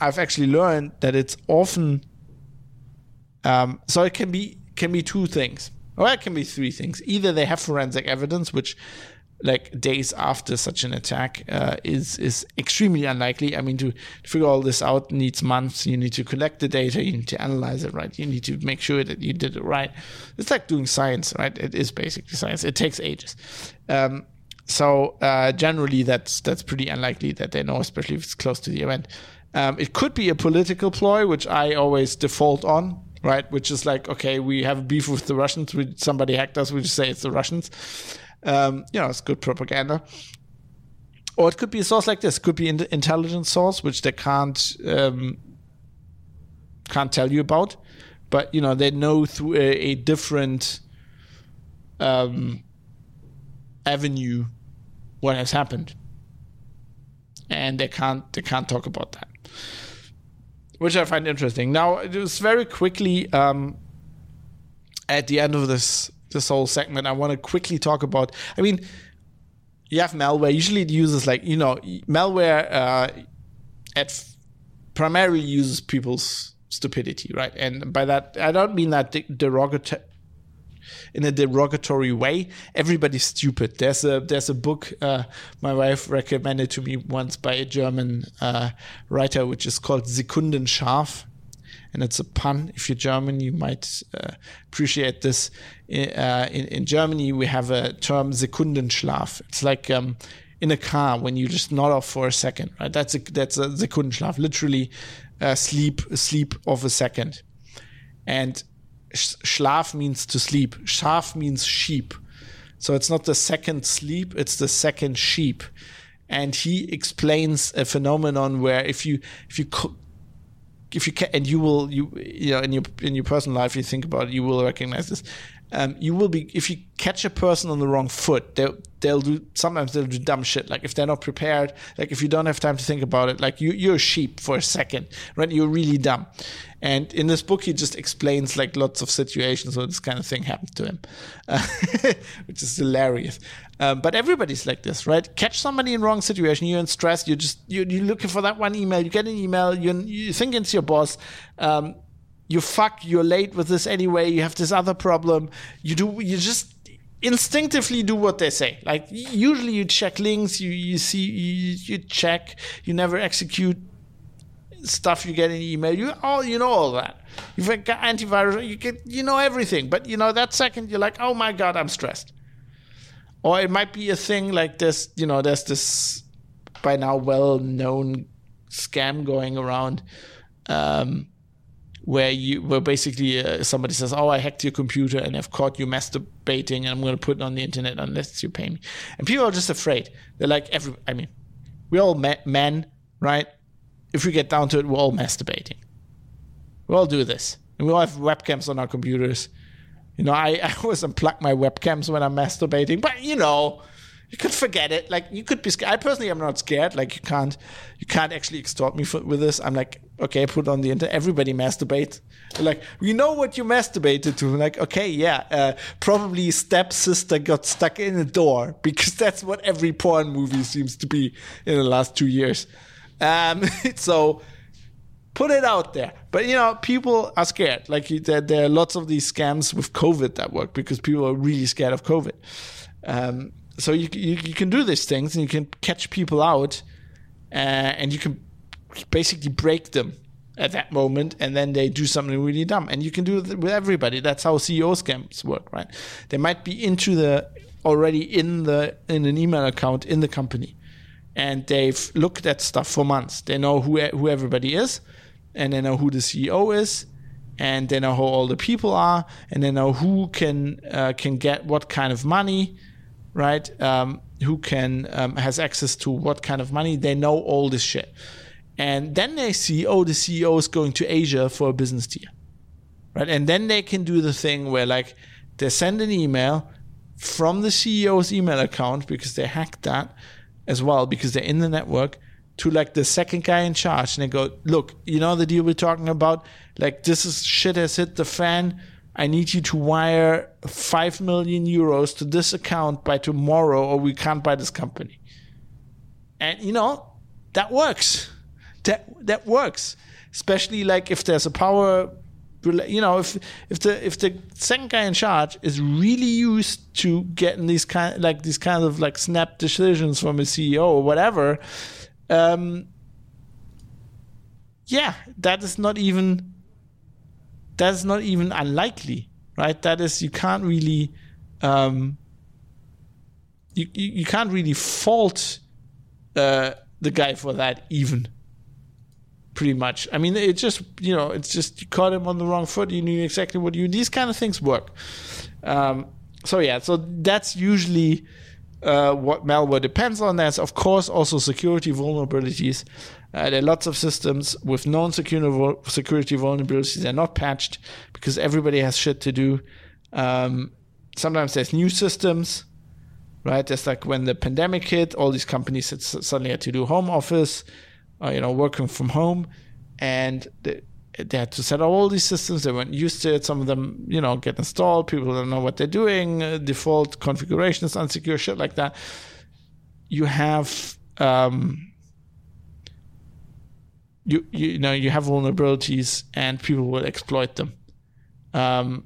Speaker 1: I've actually learned that it's often um, so it can be can be two things or it can be three things. Either they have forensic evidence, which like days after such an attack uh, is is extremely unlikely. I mean, to, figure all this out needs months. You need to collect the data. You need to analyze it right. You need to make sure that you did it right. It's like doing science, right? It is basically science. It takes ages. Um, so uh, generally, that's that's pretty unlikely that they know, especially if it's close to the event. Um, it could be a political ploy, which I always default on right? Which is like, okay, we have a beef with the Russians. We, somebody hacked us. We just say it's the Russians. Um, you know, it's good propaganda. Or it could be a source like this. It could be an intelligence source, which they can't um, can't tell you about, but you know they know through a, a different um, avenue what has happened, and they can't they can't talk about that which I find interesting. Now, it was very quickly um, at the end of this this whole segment. I want to quickly talk about. I mean, you have malware. Usually, it uses like you know malware uh, at f- primarily uses people's stupidity, right? And by that, I don't mean that derogatory in a derogatory way. Everybody's stupid. There's a there's a book uh, my wife recommended to me once by a German uh, writer, which is called Sekundenschaf. And it's a pun. If you're German, you might uh, appreciate this. Uh, in, in Germany, we have a term Sekundenschlaf. It's like um, in a car when you just nod off for a second, right? That's a, that's a Sekundenschlaf, literally uh, sleep sleep of a second. And Schlaf means to sleep. Schaf means sheep. So it's not the second sleep, it's the second sheep. And he explains a phenomenon where if you if you if you can, and you will you you know in your in your personal life you think about it, you will recognize this um, you will be if you catch a person on the wrong foot they'll they'll do sometimes they'll do dumb shit. Like if they're not prepared like if you don't have time to think about it like you you're a sheep for a second right? You're really dumb. And in this book he just explains like lots of situations where this kind of thing happened to him uh, which is hilarious. Um, but everybody's like this right? Catch somebody in wrong situation you're in stress you're just you're, you're looking for that one email you get an email you you think it's your boss um, you fuck, you're late with this anyway, you have this other problem. You do, you just instinctively do what they say. Like usually you check links, you, you see, you, you check, you never execute stuff you get in email. You all, you know all that. You've got antivirus, you get, you know everything. But you know, that second you're like, oh my God, I'm stressed. Or it might be a thing like this, you know, there's this by now well known scam going around. Um, where you where basically uh, somebody says, "Oh, I hacked your computer and I've caught you masturbating, and I'm going to put it on the internet unless you pay me." And people are just afraid. They're like, "Every, I mean, we all men, right? If we get down to it, we're all masturbating. We all do this, and we all have webcams on our computers. You know, I, I always unplug my webcams when I'm masturbating, but you know." you could forget it. Like you could be scared. I personally am not scared. Like you can't, you can't actually extort me for, with this. I'm like, okay, put on the internet. Everybody masturbate. Like, we know what you masturbated to. Like, okay, yeah, uh, probably stepsister got stuck in a door because that's what every porn movie seems to be in the last two years. Um, so put it out there. But you know, people are scared. Like there, there are lots of these scams with COVID that work because people are really scared of COVID. Um, so you, you, you can do these things and you can catch people out, uh, and you can basically break them at that moment, and then they do something really dumb. And you can do it with everybody. That's how CEO scams work, right? They might be into the already in the in an email account in the company, and they've looked at stuff for months. They know who who everybody is, and they know who the CEO is, and they know who all the people are, and they know who can uh, can get what kind of money right? Um, who can um, has access to what kind of money? They know all this shit, and then they see, oh, the CEO is going to Asia for a business deal, right? And then they can do the thing where like they send an email from the CEO's email account because they hacked that as well because they're in the network to like the second guy in charge and they go, look, you know the deal we're talking about? Like this is shit has hit the fan I need you to wire 5 million euros to this account by tomorrow, or we can't buy this company. And, you know, that works. That, that works. Especially like if there's a power you know, if if the if the second guy in charge is really used to getting these kind like these kind of like snap decisions from a CEO or whatever, um, yeah, that is not even that's not even unlikely, right? That is, you can't really, um, you, you, you can't really fault uh, the guy for that even. Pretty much. I mean, it just you know, it's just you caught him on the wrong foot. You knew exactly what you. These kind of things work. Um, so yeah, so that's usually uh, what malware depends on. There's of course also security vulnerabilities. Uh, there are lots of systems with known security, security vulnerabilities. They're not patched because everybody has shit to do. Um, sometimes there's new systems, right? There's like when the pandemic hit, all these companies suddenly had to do home office, uh, you know, working from home, and they, they had to set up all these systems. They weren't used to it. Some of them, you know, get installed. People don't know what they're doing. Uh, default configuration is unsecure, shit like that. You have um, you, you know you have vulnerabilities and people will exploit them. Um,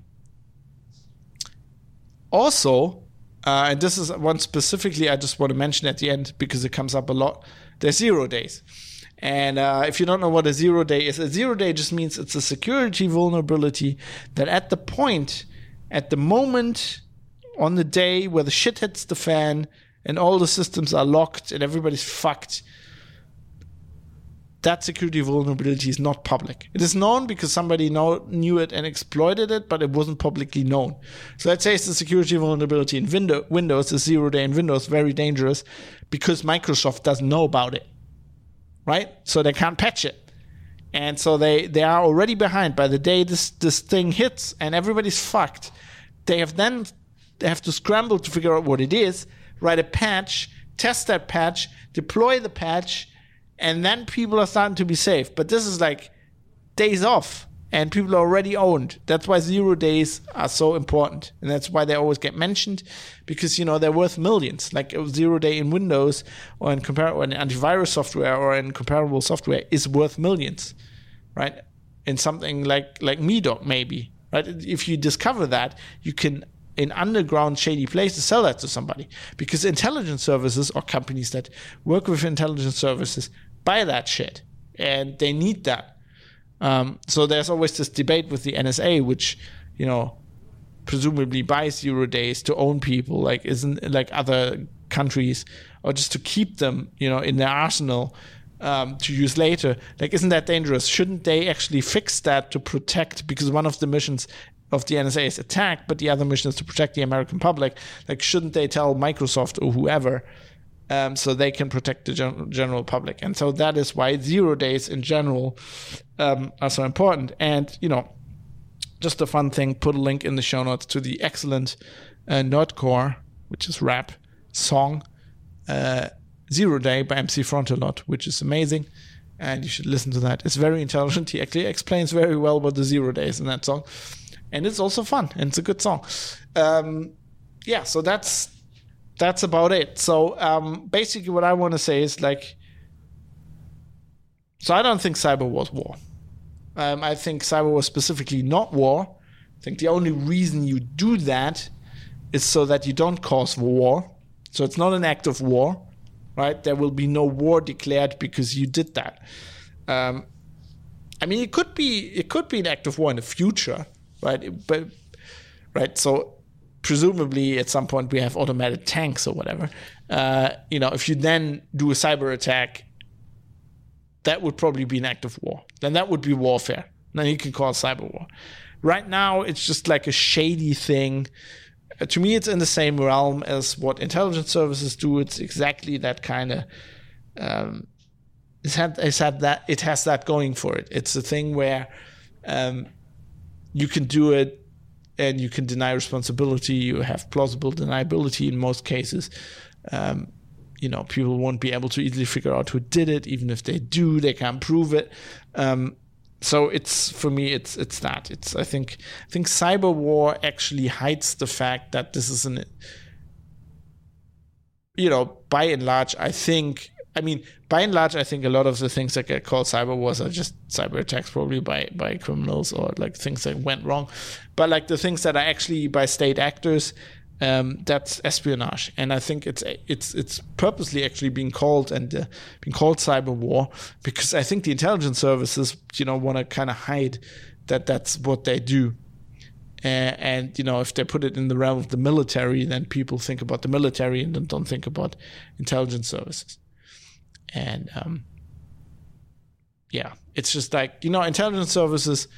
Speaker 1: also, uh, and this is one specifically I just want to mention at the end because it comes up a lot. There's zero days. And uh, if you don't know what a zero day is, a zero day just means it's a security vulnerability that at the point, at the moment on the day where the shit hits the fan, and all the systems are locked and everybody's fucked, that security vulnerability is not public. It is known because somebody know, knew it and exploited it, but it wasn't publicly known. So let's say it's a security vulnerability in window, Windows, a zero day in Windows, very dangerous because Microsoft doesn't know about it, right? So they can't patch it. And so they, they are already behind by the day this, this thing hits and everybody's fucked. They have then they have to scramble to figure out what it is, write a patch, test that patch, deploy the patch, and then people are starting to be safe. But this is like days off, and people are already owned. That's why zero days are so important, and that's why they always get mentioned because you know they're worth millions. Like a zero day in Windows or in compar- or in antivirus software or in comparable software is worth millions, right? In something like like Medoc maybe, right? If you discover that, you can in underground shady places sell that to somebody because intelligence services or companies that work with intelligence services buy that shit and they need that um, so there's always this debate with the nsa which you know presumably buys zero days to own people like isn't like other countries or just to keep them you know in their arsenal um, to use later like isn't that dangerous shouldn't they actually fix that to protect because one of the missions of the NSA is attack, but the other mission is to protect the American public. Like, shouldn't they tell Microsoft or whoever um, so they can protect the gen- general public? And so that is why zero days in general um, are so important. And, you know, just a fun thing, put a link in the show notes to the excellent uh, Nerdcore, which is rap, song, uh, Zero Day by MC Frontalot, which is amazing. And you should listen to that. It's very intelligent. He actually explains very well what the zero days in that song and it's also fun and it's a good song. Um, yeah, so that's that's about it. So um, basically, what I want to say is like, so I don't think cyber was war. Um, I think cyber was specifically not war. I think the only reason you do that is so that you don't cause war. So it's not an act of war, right? There will be no war declared because you did that. Um, I mean, it could be it could be an act of war in the future, right? But right, so presumably at some point we have automated tanks or whatever. Uh, you know, if you then do a cyber attack, that would probably be an act of war. Then that would be warfare. Then you can call it cyber war. Right now, it's just like a shady thing. Uh, to me, it's in the same realm as what intelligence services do. It's exactly that kind of. Um, it's had, it's had that it has that going for it. It's a thing where um, you can do it and you can deny responsibility. You have plausible deniability in most cases. Um, you know, people won't be able to easily figure out who did it. Even if they do, they can't prove it. Um, so it's for me, it's it's that. It's I think I think cyber war actually hides the fact that this is an you know, by and large, I think I mean, by and large, I think a lot of the things that get called cyber wars are just cyber attacks, probably by by criminals or like things that went wrong. But like the things that are actually by state actors, um, that's espionage, and I think it's it's it's purposely actually being called and uh, being called cyber war because I think the intelligence services, you know, want to kind of hide that that's what they do. And you know, if they put it in the realm of the military, then people think about the military and don't think about intelligence services and um, yeah, it's just like you know, intelligence services.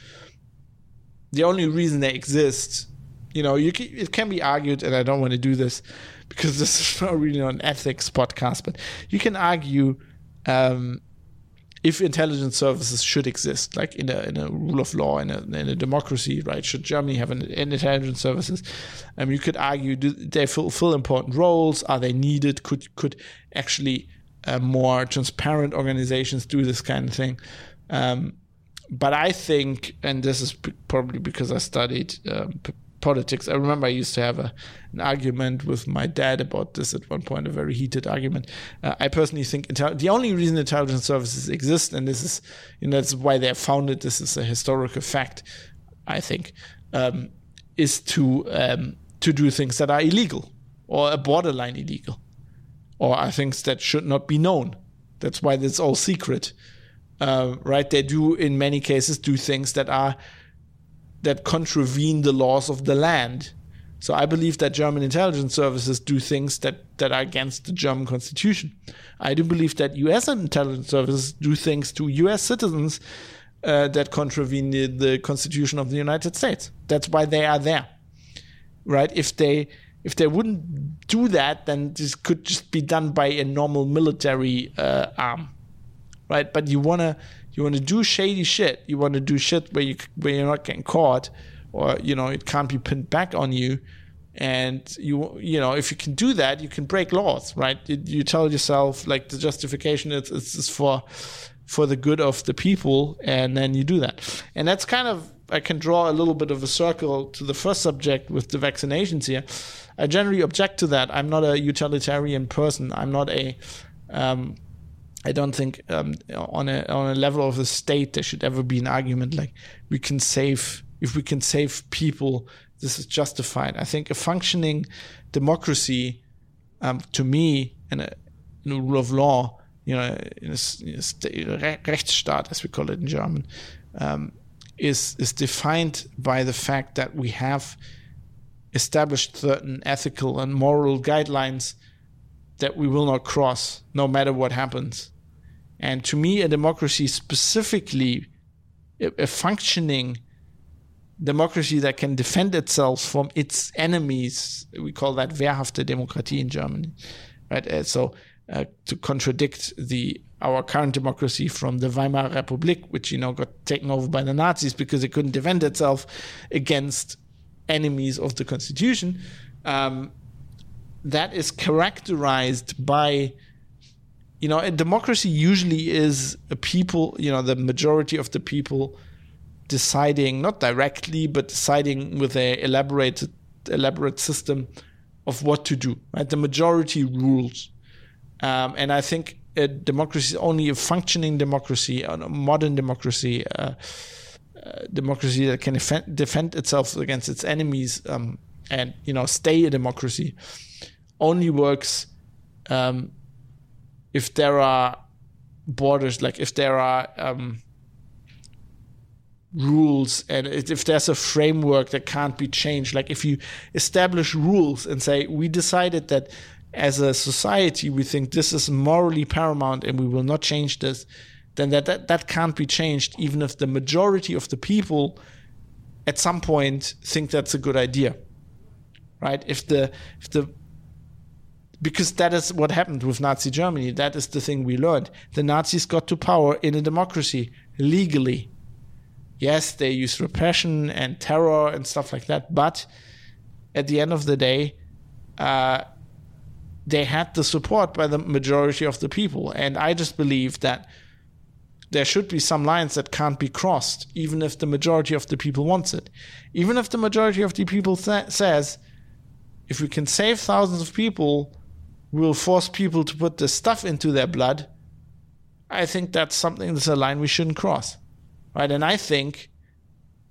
Speaker 1: The only reason they exist, you know, you can, it can be argued, and I don't want to do this because this is not really an ethics podcast, but you can argue um, if intelligence services should exist, like in a in a rule of law in a, in a democracy, right? Should Germany have an, an intelligence services? Um, you could argue do they fulfill important roles? Are they needed? Could could actually uh, more transparent organizations do this kind of thing. Um, but I think, and this is probably because I studied um, p- politics. I remember I used to have a, an argument with my dad about this at one point, a very heated argument. Uh, I personally think intel- the only reason intelligence services exist, and this is, you know, that's why they're founded. This is a historical fact, I think, um, is to um, to do things that are illegal or borderline illegal or things that should not be known. That's why it's all secret, uh, right? They do in many cases do things that are that contravene the laws of the land. So I believe that German intelligence services do things that, that are against the German constitution. I do believe that US intelligence services do things to US citizens uh, that contravene the, the constitution of the United States. That's why they are there. Right? If they if they wouldn't do that, then this could just be done by a normal military uh, arm, right? But you wanna you wanna do shady shit. You wanna do shit where you where you're not getting caught, or you know it can't be pinned back on you. And you you know if you can do that, you can break laws, right? You, you tell yourself like the justification is it's for for the good of the people, and then you do that. And that's kind of I can draw a little bit of a circle to the first subject with the vaccinations here. I generally object to that. I'm not a utilitarian person. I'm not a. Um, I don't think um, on a on a level of the state there should ever be an argument like we can save if we can save people. This is justified. I think a functioning democracy, um, to me, and a, in a rule of law, you know, in a, in a state, Rechtsstaat, as we call it in German, um, is is defined by the fact that we have established certain ethical and moral guidelines that we will not cross no matter what happens. And to me, a democracy, specifically a, functioning democracy that can defend itself from its enemies, we call that wehrhafte Demokratie in Germany, right? Uh, so uh, to contradict the our current democracy from the Weimar Republic, which you know got taken over by the Nazis because it couldn't defend itself against enemies of the constitution, um, that is characterized by you know a democracy usually is a people you know the majority of the people deciding not directly but deciding with a elaborated elaborate system of what to do right? The majority rules. Um, and i think a democracy is only a functioning democracy a modern democracy uh, democracy that can defend, defend itself against its enemies um, and you know stay a democracy only works um, if there are borders like if there are um, rules and if there's a framework that can't be changed. Like if you establish rules and say we decided that as a society we think this is morally paramount and we will not change this then that, that, that can't be changed, even if the majority of the people at some point think that's a good idea. Right? If the if the because that is what happened with Nazi Germany. That is the thing we learned. The Nazis got to power in a democracy legally. Yes, they used repression and terror and stuff like that, but at the end of the day, uh, they had the support by the majority of the people. And I just believe that there should be some lines that can't be crossed, even if the majority of the people wants it. Even if the majority of the people says, if we can save thousands of people, we'll force people to put this stuff into their blood. I think that's something that's a line we shouldn't cross, right? And I think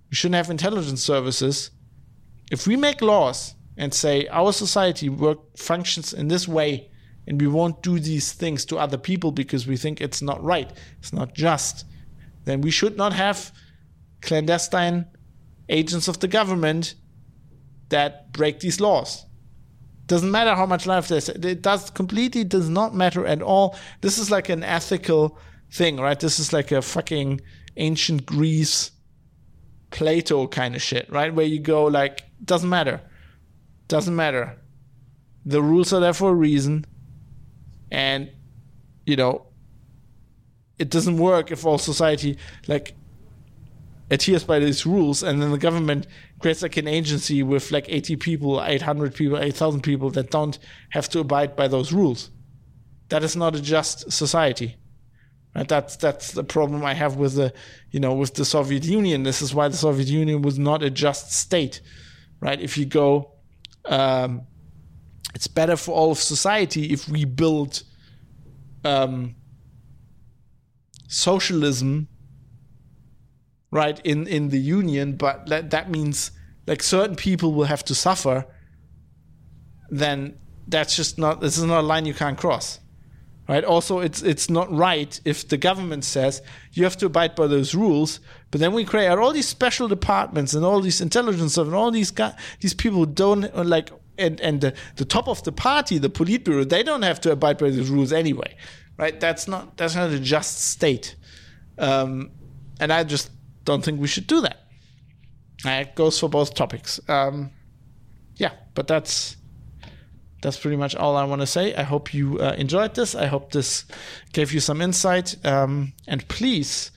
Speaker 1: we shouldn't have intelligence services. If we make laws and say our society work functions in this way, and we won't do these things to other people because we think it's not right, it's not just, then we should not have clandestine agents of the government that break these laws. Doesn't matter how much life there's. It does completely does not matter at all. This is like an ethical thing, right? This is like a fucking ancient Greece, Plato kind of shit, right? Where you go like, doesn't matter, doesn't matter. The rules are there for a reason and you know it doesn't work if all society like adheres by these rules and then the government creates like an agency with like 80 people 800 people 8000 people that don't have to abide by those rules. That is not a just society. Right? That's that's the problem i have with the you know with the soviet union. This is why the soviet union was not a just state. Right? If you go um, it's better for all of society if we build um, socialism right in in the union but that, that means like certain people will have to suffer then that's just not this is not a line you can't cross right? Also, it's it's not right if the government says you have to abide by those rules, but then we create all these special departments and all these intelligence and all these guys, these people who don't like and and the, the top of the party, the Politburo, they don't have to abide by these rules anyway, right? That's not that's not a just state, um, and I just don't think we should do that. And it goes for both topics. Um, yeah, but that's that's pretty much all I want to say. I hope you uh, enjoyed this. I hope this gave you some insight. Um, and please,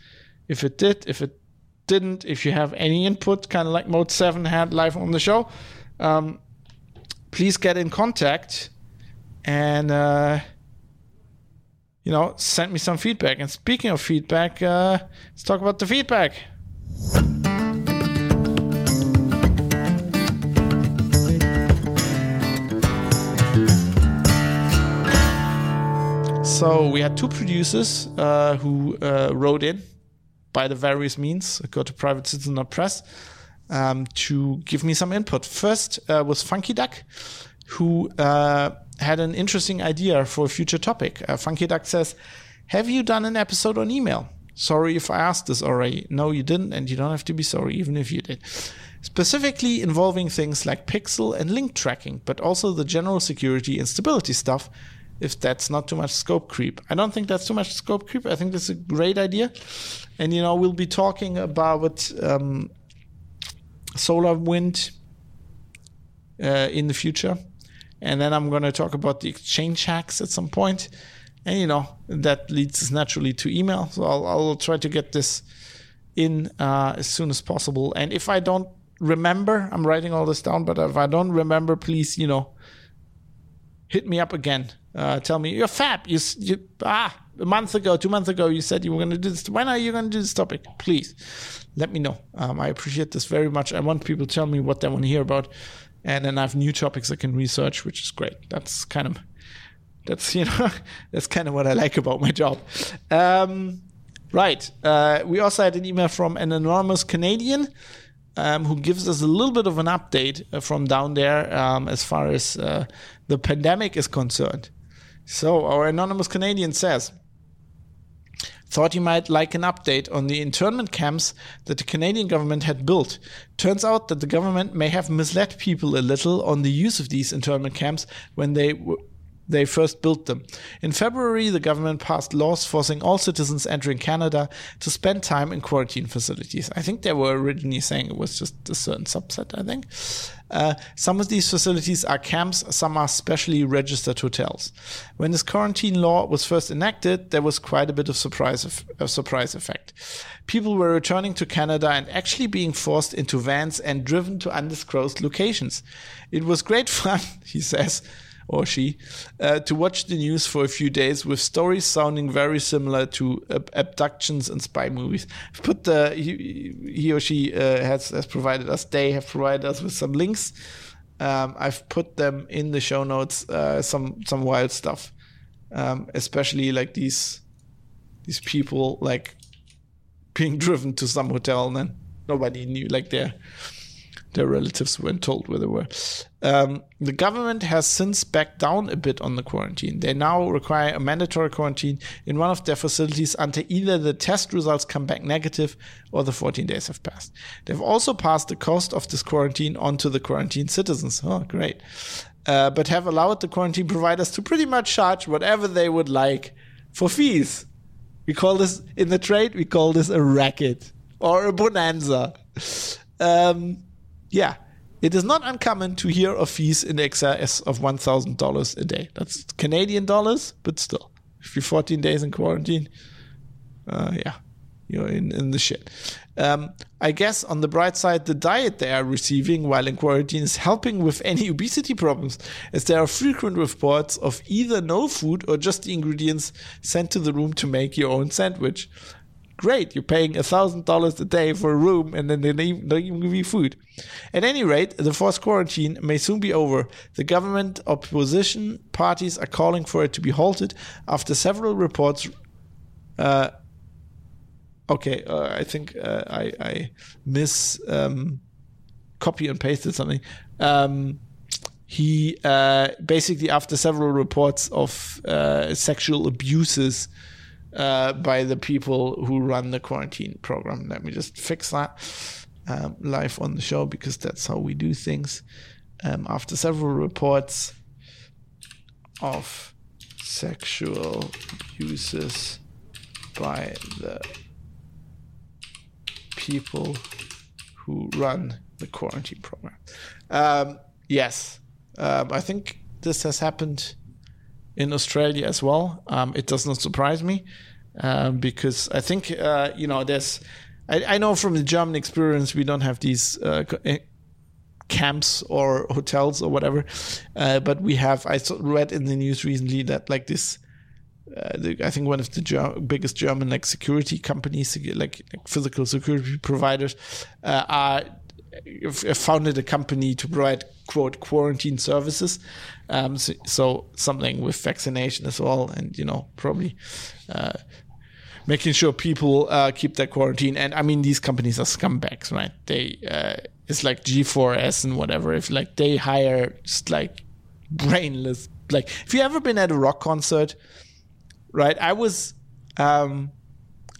Speaker 1: if it did, if it didn't, if you have any input, kind of like Mode 7 had live on the show, um, please get in contact and, uh, you know, send me some feedback. And speaking of feedback, uh, let's talk about the feedback. So we had two producers uh, who uh, wrote in by the various means, go to Private Citizen Press, um, to give me some input. First uh, was Funky Duck, who uh, had an interesting idea for a future topic. Uh, Funky Duck says, Have you done an episode on email? Sorry if I asked this already. No, you didn't, and you don't have to be sorry, even if you did. Specifically involving things like pixel and link tracking, but also the general security and stability stuff if that's not too much scope creep. I don't think that's too much scope creep. I think that's a great idea. And, you know, we'll be talking about um, SolarWind uh, in the future. And then I'm going to talk about the exchange hacks at some point. And, you know, that leads us naturally to email. So I'll, I'll try to get this in uh, as soon as possible. And if I don't remember, I'm writing all this down, but if I don't remember, please, you know, hit me up again uh, tell me you're fab. You, you ah a month ago, two months ago, you said you were going to do this. When are you going to do this topic? Please let me know. Um, I appreciate this very much. I want people to tell me what they want to hear about, and then I have new topics I can research, which is great. That's kind of that's you know that's kind of what I like about my job. Um, right. Uh, we also had an email from an anonymous Canadian. Um, who gives us a little bit of an update uh, from down there um, as far as uh, the pandemic is concerned. So, our anonymous Canadian says, Thought you might like an update on the internment camps that the Canadian government had built. Turns out that the government may have misled people a little on the use of these internment camps when they they first built them. In February, the government passed laws forcing all citizens entering Canada to spend time in quarantine facilities. I think they were originally saying it was just a certain subset, I think. Uh, some of these facilities are camps, some are specially registered hotels. When this quarantine law was first enacted, there was quite a bit of surprise, of surprise effect. People were returning to Canada and actually being forced into vans and driven to undisclosed locations. It was great fun, he says or she, uh, to watch the news for a few days with stories sounding very similar to ab- abductions and spy movies. Put the he, he or she uh, has has provided us. They have provided us with some links. Um, I've put them in the show notes. Uh, some some wild stuff, um, especially like these these people like being driven to some hotel and then nobody knew like they're their relatives weren't told where they were. Um, the government has since backed down a bit on the quarantine. They now require a mandatory quarantine in one of their facilities until either the test results come back negative or the 14 days have passed. They've also passed the cost of this quarantine onto the quarantine citizens. Oh, great. Uh, but have allowed the quarantine providers to pretty much charge whatever they would like for fees. We call this in the trade, we call this a racket or a bonanza. Um, yeah, it is not uncommon to hear of fees in excess of $1,000 a day. That's Canadian dollars, but still. If you're 14 days in quarantine, uh, yeah, you're in, in the shit. Um, I guess on the bright side, the diet they are receiving while in quarantine is helping with any obesity problems, as there are frequent reports of either no food or just the ingredients sent to the room to make your own sandwich great. You're paying $1,000 a day for a room and then they don't even give you food. At any rate, the forced quarantine may soon be over. The government opposition parties are calling for it to be halted after several reports. Uh, okay, uh, I think uh, I, I miss um, copy and pasted something. Um, he uh, basically, after several reports of uh, sexual abuses uh, by the people who run the quarantine program, let me just fix that um, live on the show because that's how we do things. Um, after several reports of sexual abuses by the people who run the quarantine program. Um, yes, um, I think this has happened in Australia as well. Um, it does not surprise me um, because I think uh, you know there's. I, I, know from the German experience we don't have these uh, eh, camps or hotels or whatever, uh, but we have. I read in the news recently that like this. Uh, the, I think one of the Ger- biggest German like security companies, like, like physical security providers, uh, are founded a company to provide quote quarantine services. Um, so, so, something with vaccination as well, and you know probably uh, making sure people uh, keep their quarantine. And I mean these companies are scumbags, right? They uh, it's like G4S and whatever. If like they hire just like brainless, like if you ever been at a rock concert, right? I was. Um,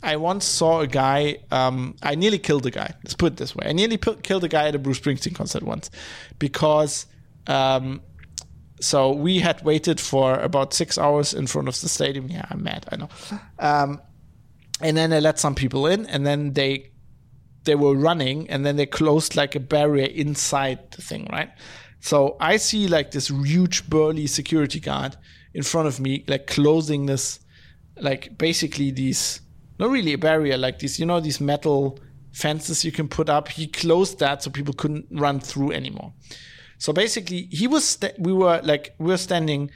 Speaker 1: I once saw a guy. Um, I nearly killed a guy. Let's put it this way: I nearly p- killed a guy at a Bruce Springsteen concert once, because um, so we had waited for about six hours in front of the stadium. Yeah, I'm mad. I know. Um, and then they let some people in, and then they they were running, and then they closed like a barrier inside the thing, right? So I see like this huge burly security guard in front of me, like closing this, like basically these not really a barrier like these you know, these metal fences you can put up. He closed that so people couldn't run through anymore. So basically, he was st- we were like we were standing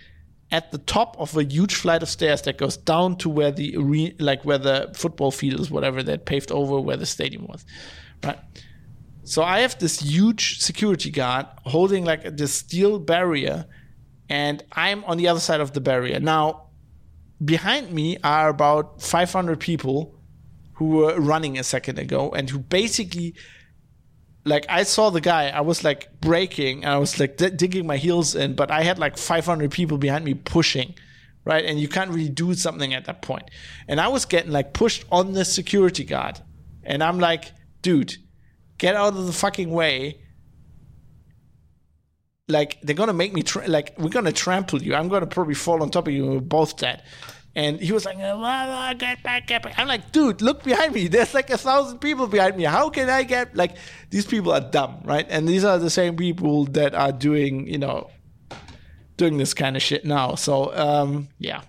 Speaker 1: at the top of a huge flight of stairs that goes down to where the like where the football field is, whatever that paved over where the stadium was, right? So I have this huge security guard holding like this steel barrier, and I'm on the other side of the barrier. Now behind me are about 500 people who were running a second ago and who basically like I saw the guy, I was like braking and I was like d- digging my heels in, but I had like 500 people behind me pushing, right? And you can't really do something at that point. And I was getting like pushed on the security guard. And I'm like, dude, get out of the fucking way. Like they're gonna make me tra- like we're gonna trample you. I'm gonna probably fall on top of you. We're both dead. And he was like, get back, get back. I'm like, dude, look behind me. There's like a thousand people behind me. How can I get like these people are dumb, right? And these are the same people that are doing, you know, doing this kind of shit now. So um, yeah.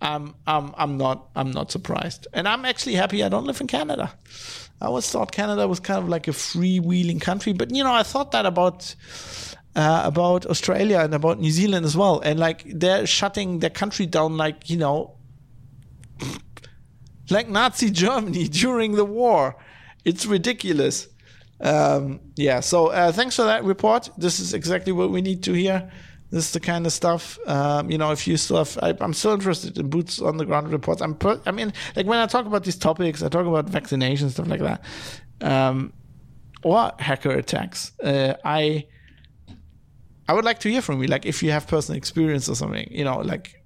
Speaker 1: I'm I'm I'm not I'm not surprised. And I'm actually happy I don't live in Canada. I always thought Canada was kind of like a freewheeling country, but you know, I thought that about uh, about Australia and about New Zealand as well. And like they're shutting their country down, like, you know, like Nazi Germany during the war. It's ridiculous. Um, yeah, so uh, thanks for that report. This is exactly what we need to hear. This is the kind of stuff, um, you know, if you still have, I, am still interested in boots on the ground reports. I'm, per, I mean, like when I talk about these topics, I talk about vaccination, stuff like that, um, or hacker attacks. Uh, I, I would like to hear from you. Like if you have personal experience or something, you know, like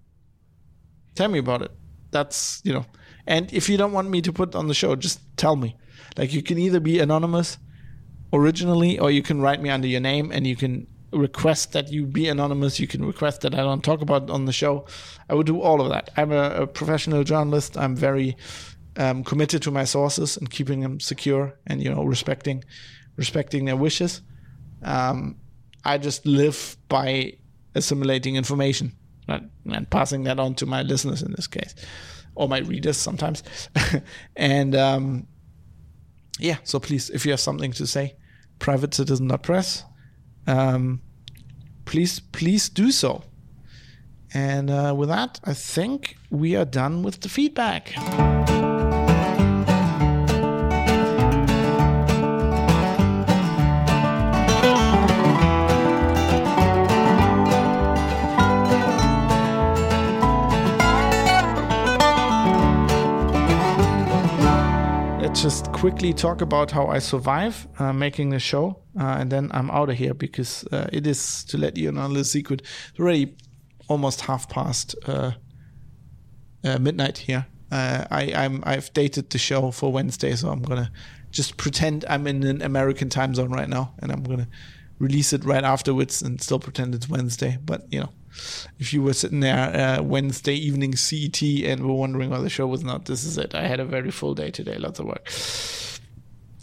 Speaker 1: tell me about it. That's you know. And if you don't want me to put on the show, just tell me. Like you can either be anonymous originally, or you can write me under your name, and you can request that you be anonymous. You can request that I don't talk about on the show. I would do all of that. I'm a, a professional journalist. I'm very um, committed to my sources and keeping them secure, and you know, respecting respecting their wishes. Um, I just live by assimilating information right? and passing that on to my listeners in this case, or my readers sometimes. and um, yeah, so please, if you have something to say, private citizen, privatecitizen.press, um, please, please do so. And uh, with that, I think we are done with the feedback. Just quickly talk about how I survive uh, making the show, uh, and then I'm out of here because uh, it is to let you know a little secret. It's already almost half past uh, uh, midnight here. Uh, I, I'm I've dated the show for Wednesday, so I'm gonna just pretend I'm in an American time zone right now, and I'm gonna release it right afterwards and still pretend it's Wednesday. But you know, if you were sitting there uh, Wednesday evening CET and were wondering why the show was not, this is it. I had a very full day today, lots of work.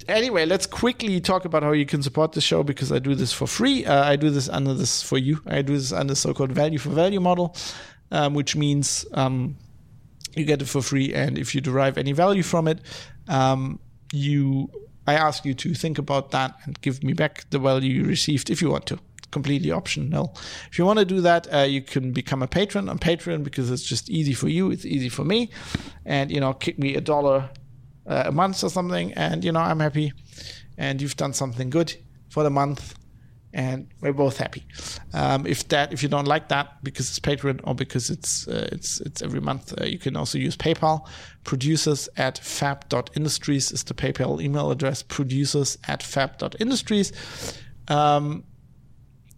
Speaker 1: Anyway, let's quickly talk about how you can support the show because I do this for free. Uh, I do this under this for you. I do this under so-called value for value model, um, which means um, you get it for free, and if you derive any value from it, um, you I ask you to think about that and give me back the value you received if you want to. Completely optional. If you want to do that, uh, you can become a patron on Patreon because it's just easy for you. It's easy for me, and you know, kick me a dollar uh, a month or something, and you know, I'm happy. And you've done something good for the month, and we're both happy. Um, if that, if you don't like that because it's Patreon or because it's uh, it's it's every month, uh, you can also use PayPal. Producers at fab.industries is the PayPal email address. Producers at fab.industries. Um,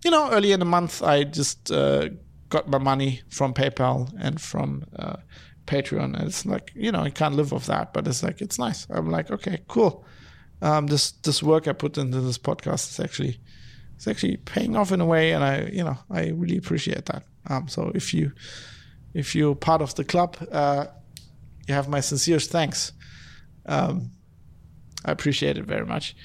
Speaker 1: you know, early in the month, I just uh, got my money from PayPal and from uh, Patreon, and it's like you know, I can't live off that, but it's like it's nice. I'm like, okay, cool. Um, this this work I put into this podcast is actually it's actually paying off in a way, and I you know I really appreciate that. Um, so if you if you're part of the club, uh, you have my sincerest thanks. Um, I appreciate it very much.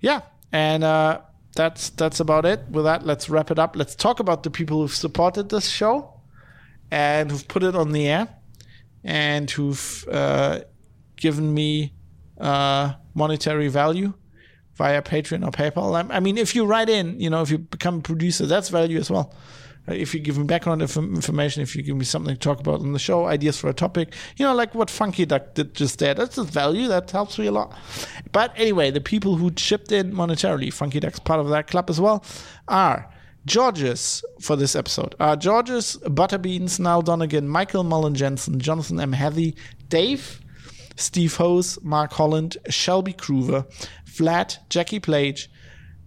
Speaker 1: Yeah, and uh, that's that's about it. With that, let's wrap it up. Let's talk about the people who've supported this show and who've put it on the air and who've uh, given me uh, monetary value via Patreon or PayPal. I, I mean, if you write in, you know, if you become a producer, that's value as well. If you give me background inf- information, if you give me something to talk about on the show, ideas for a topic, you know, like what Funky Duck did just there, that's just value. That helps me a lot. But anyway, the people who chipped in monetarily, Funky Duck's part of that club as well, are Georges for this episode. Uh, Georges, Butterbeans, Niall Donegan, Michael Mullen Jensen, Jonathan M. Heathy, Dave, Steve Hose, Mark Holland, Shelby Groover, Flat, Jackie Plage,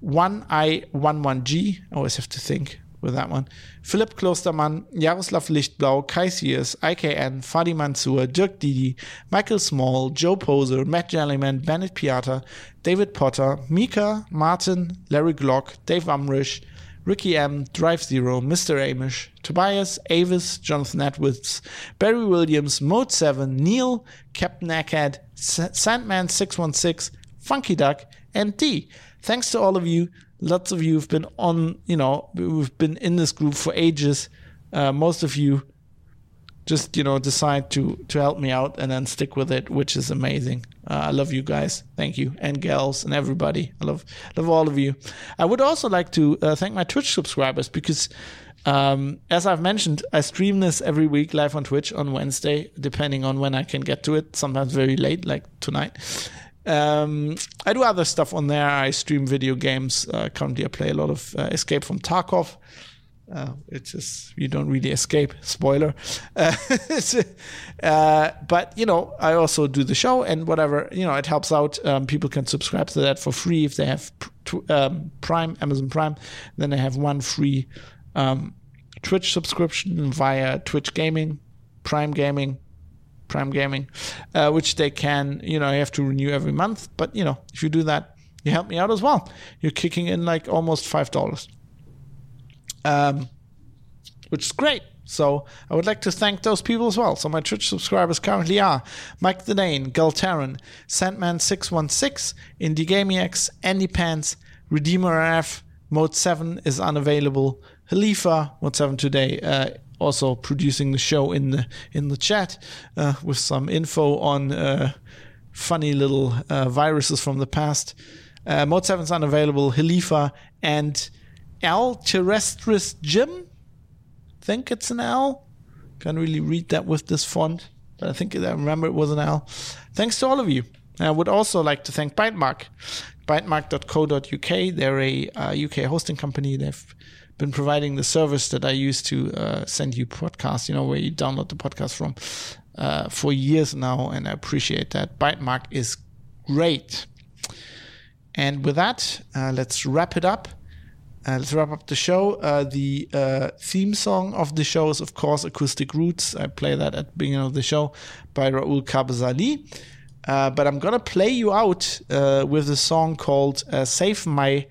Speaker 1: 1I11G, I always have to think with that one, Philipp Klostermann, Jaroslav Lichtblau, Kai Sears, IKN, Fadi Mansour, Dirk Didi, Michael Small, Joe Poser, Matt Jellyman, Bennett Piata, David Potter, Mika, Martin, Larry Glock, Dave Umrish, Ricky M, Drive Zero, Mr. Amish, Tobias, Avis, Jonathan Edwards, Barry Williams, Mode 7, Neil, Captain Eckhead, S- Sandman616, Funky Duck, and D. Thanks to all of you. Lots of you have been on, you know, we've been in this group for ages. Uh, most of you just, you know, decide to to help me out and then stick with it, which is amazing. Uh, I love you guys. Thank you. And gals and everybody. I love love all of you. I would also like to uh, thank my Twitch subscribers because um, as I've mentioned, I stream this every week live on Twitch on Wednesday, depending on when I can get to it. Sometimes very late, like tonight. Um, I do other stuff on there. I stream video games. Uh, currently, I play a lot of uh, Escape from Tarkov. Uh, it's just you don't really escape. Spoiler. Uh, uh, but you know, I also do the show and whatever. You know, it helps out. Um, people can subscribe to that for free if they have um, Prime, Amazon Prime. Then they have one free um, Twitch subscription via Twitch Gaming, Prime Gaming, Prime Gaming, uh, which they can, you know, you have to renew every month. But, you know, if you do that, you help me out as well. You're kicking in like almost $5, um, which is great. So I would like to thank those people as well. So my Twitch subscribers currently are Mike the Dane, Galtaran, Sandman616, Indie Gamiacs, Andy Pants, Redeemer RF, Mode 7 is unavailable, Halifa, Mode 7 today, uh, also producing the show in the in the chat uh, with some info on uh, funny little uh, viruses from the past. Uh, Mode 7 is unavailable, Halifa, and Al Terrestris Jim. think it's an L. Can't really read that with this font, but I think I remember it was an L. Thanks to all of you. I would also like to thank Bytemark, bytemark.co.uk. They're a uh, UK hosting company. They've been providing the service that I use to uh, send you podcasts, you know, where you download the podcast from uh, for years now, and I appreciate that. Bytemark is Great. And with that, uh, let's wrap it up. Uh, let's wrap up the show. Uh, the uh, theme song of the show is, of course, Acoustic Roots. I play that at the beginning of the show by Raoul Kabazali. Uh, but I'm going to play you out uh, with a song called uh, Save My,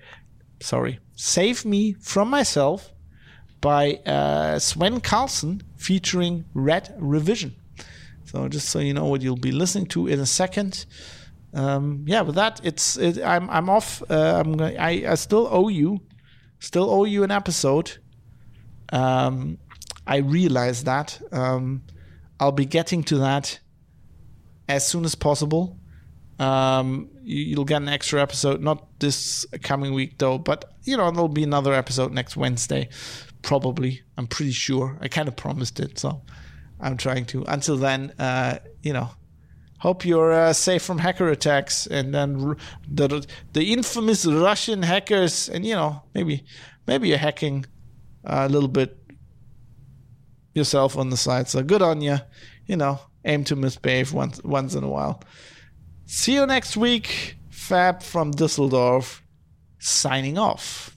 Speaker 1: sorry, Save Me From Myself by uh, Sven Carlson featuring Red Revision. So just so you know what you'll be listening to in a second. Um, yeah, with that, it's it, I'm I'm off. Uh, I'm gonna, I I still owe you, still owe you an episode. Um, I realize that. Um, I'll be getting to that as soon as possible. Um, you'll get an extra episode, not this coming week though, but you know there'll be another episode next Wednesday, probably. I'm pretty sure. I kind of promised it, so I'm trying to. Until then, uh, you know, hope you're uh, safe from hacker attacks and then the the infamous Russian hackers, and you know maybe maybe you're hacking a little bit yourself on the side. So good on you. You know, aim to misbehave once once in a while. See you next week. Fab from Düsseldorf signing off.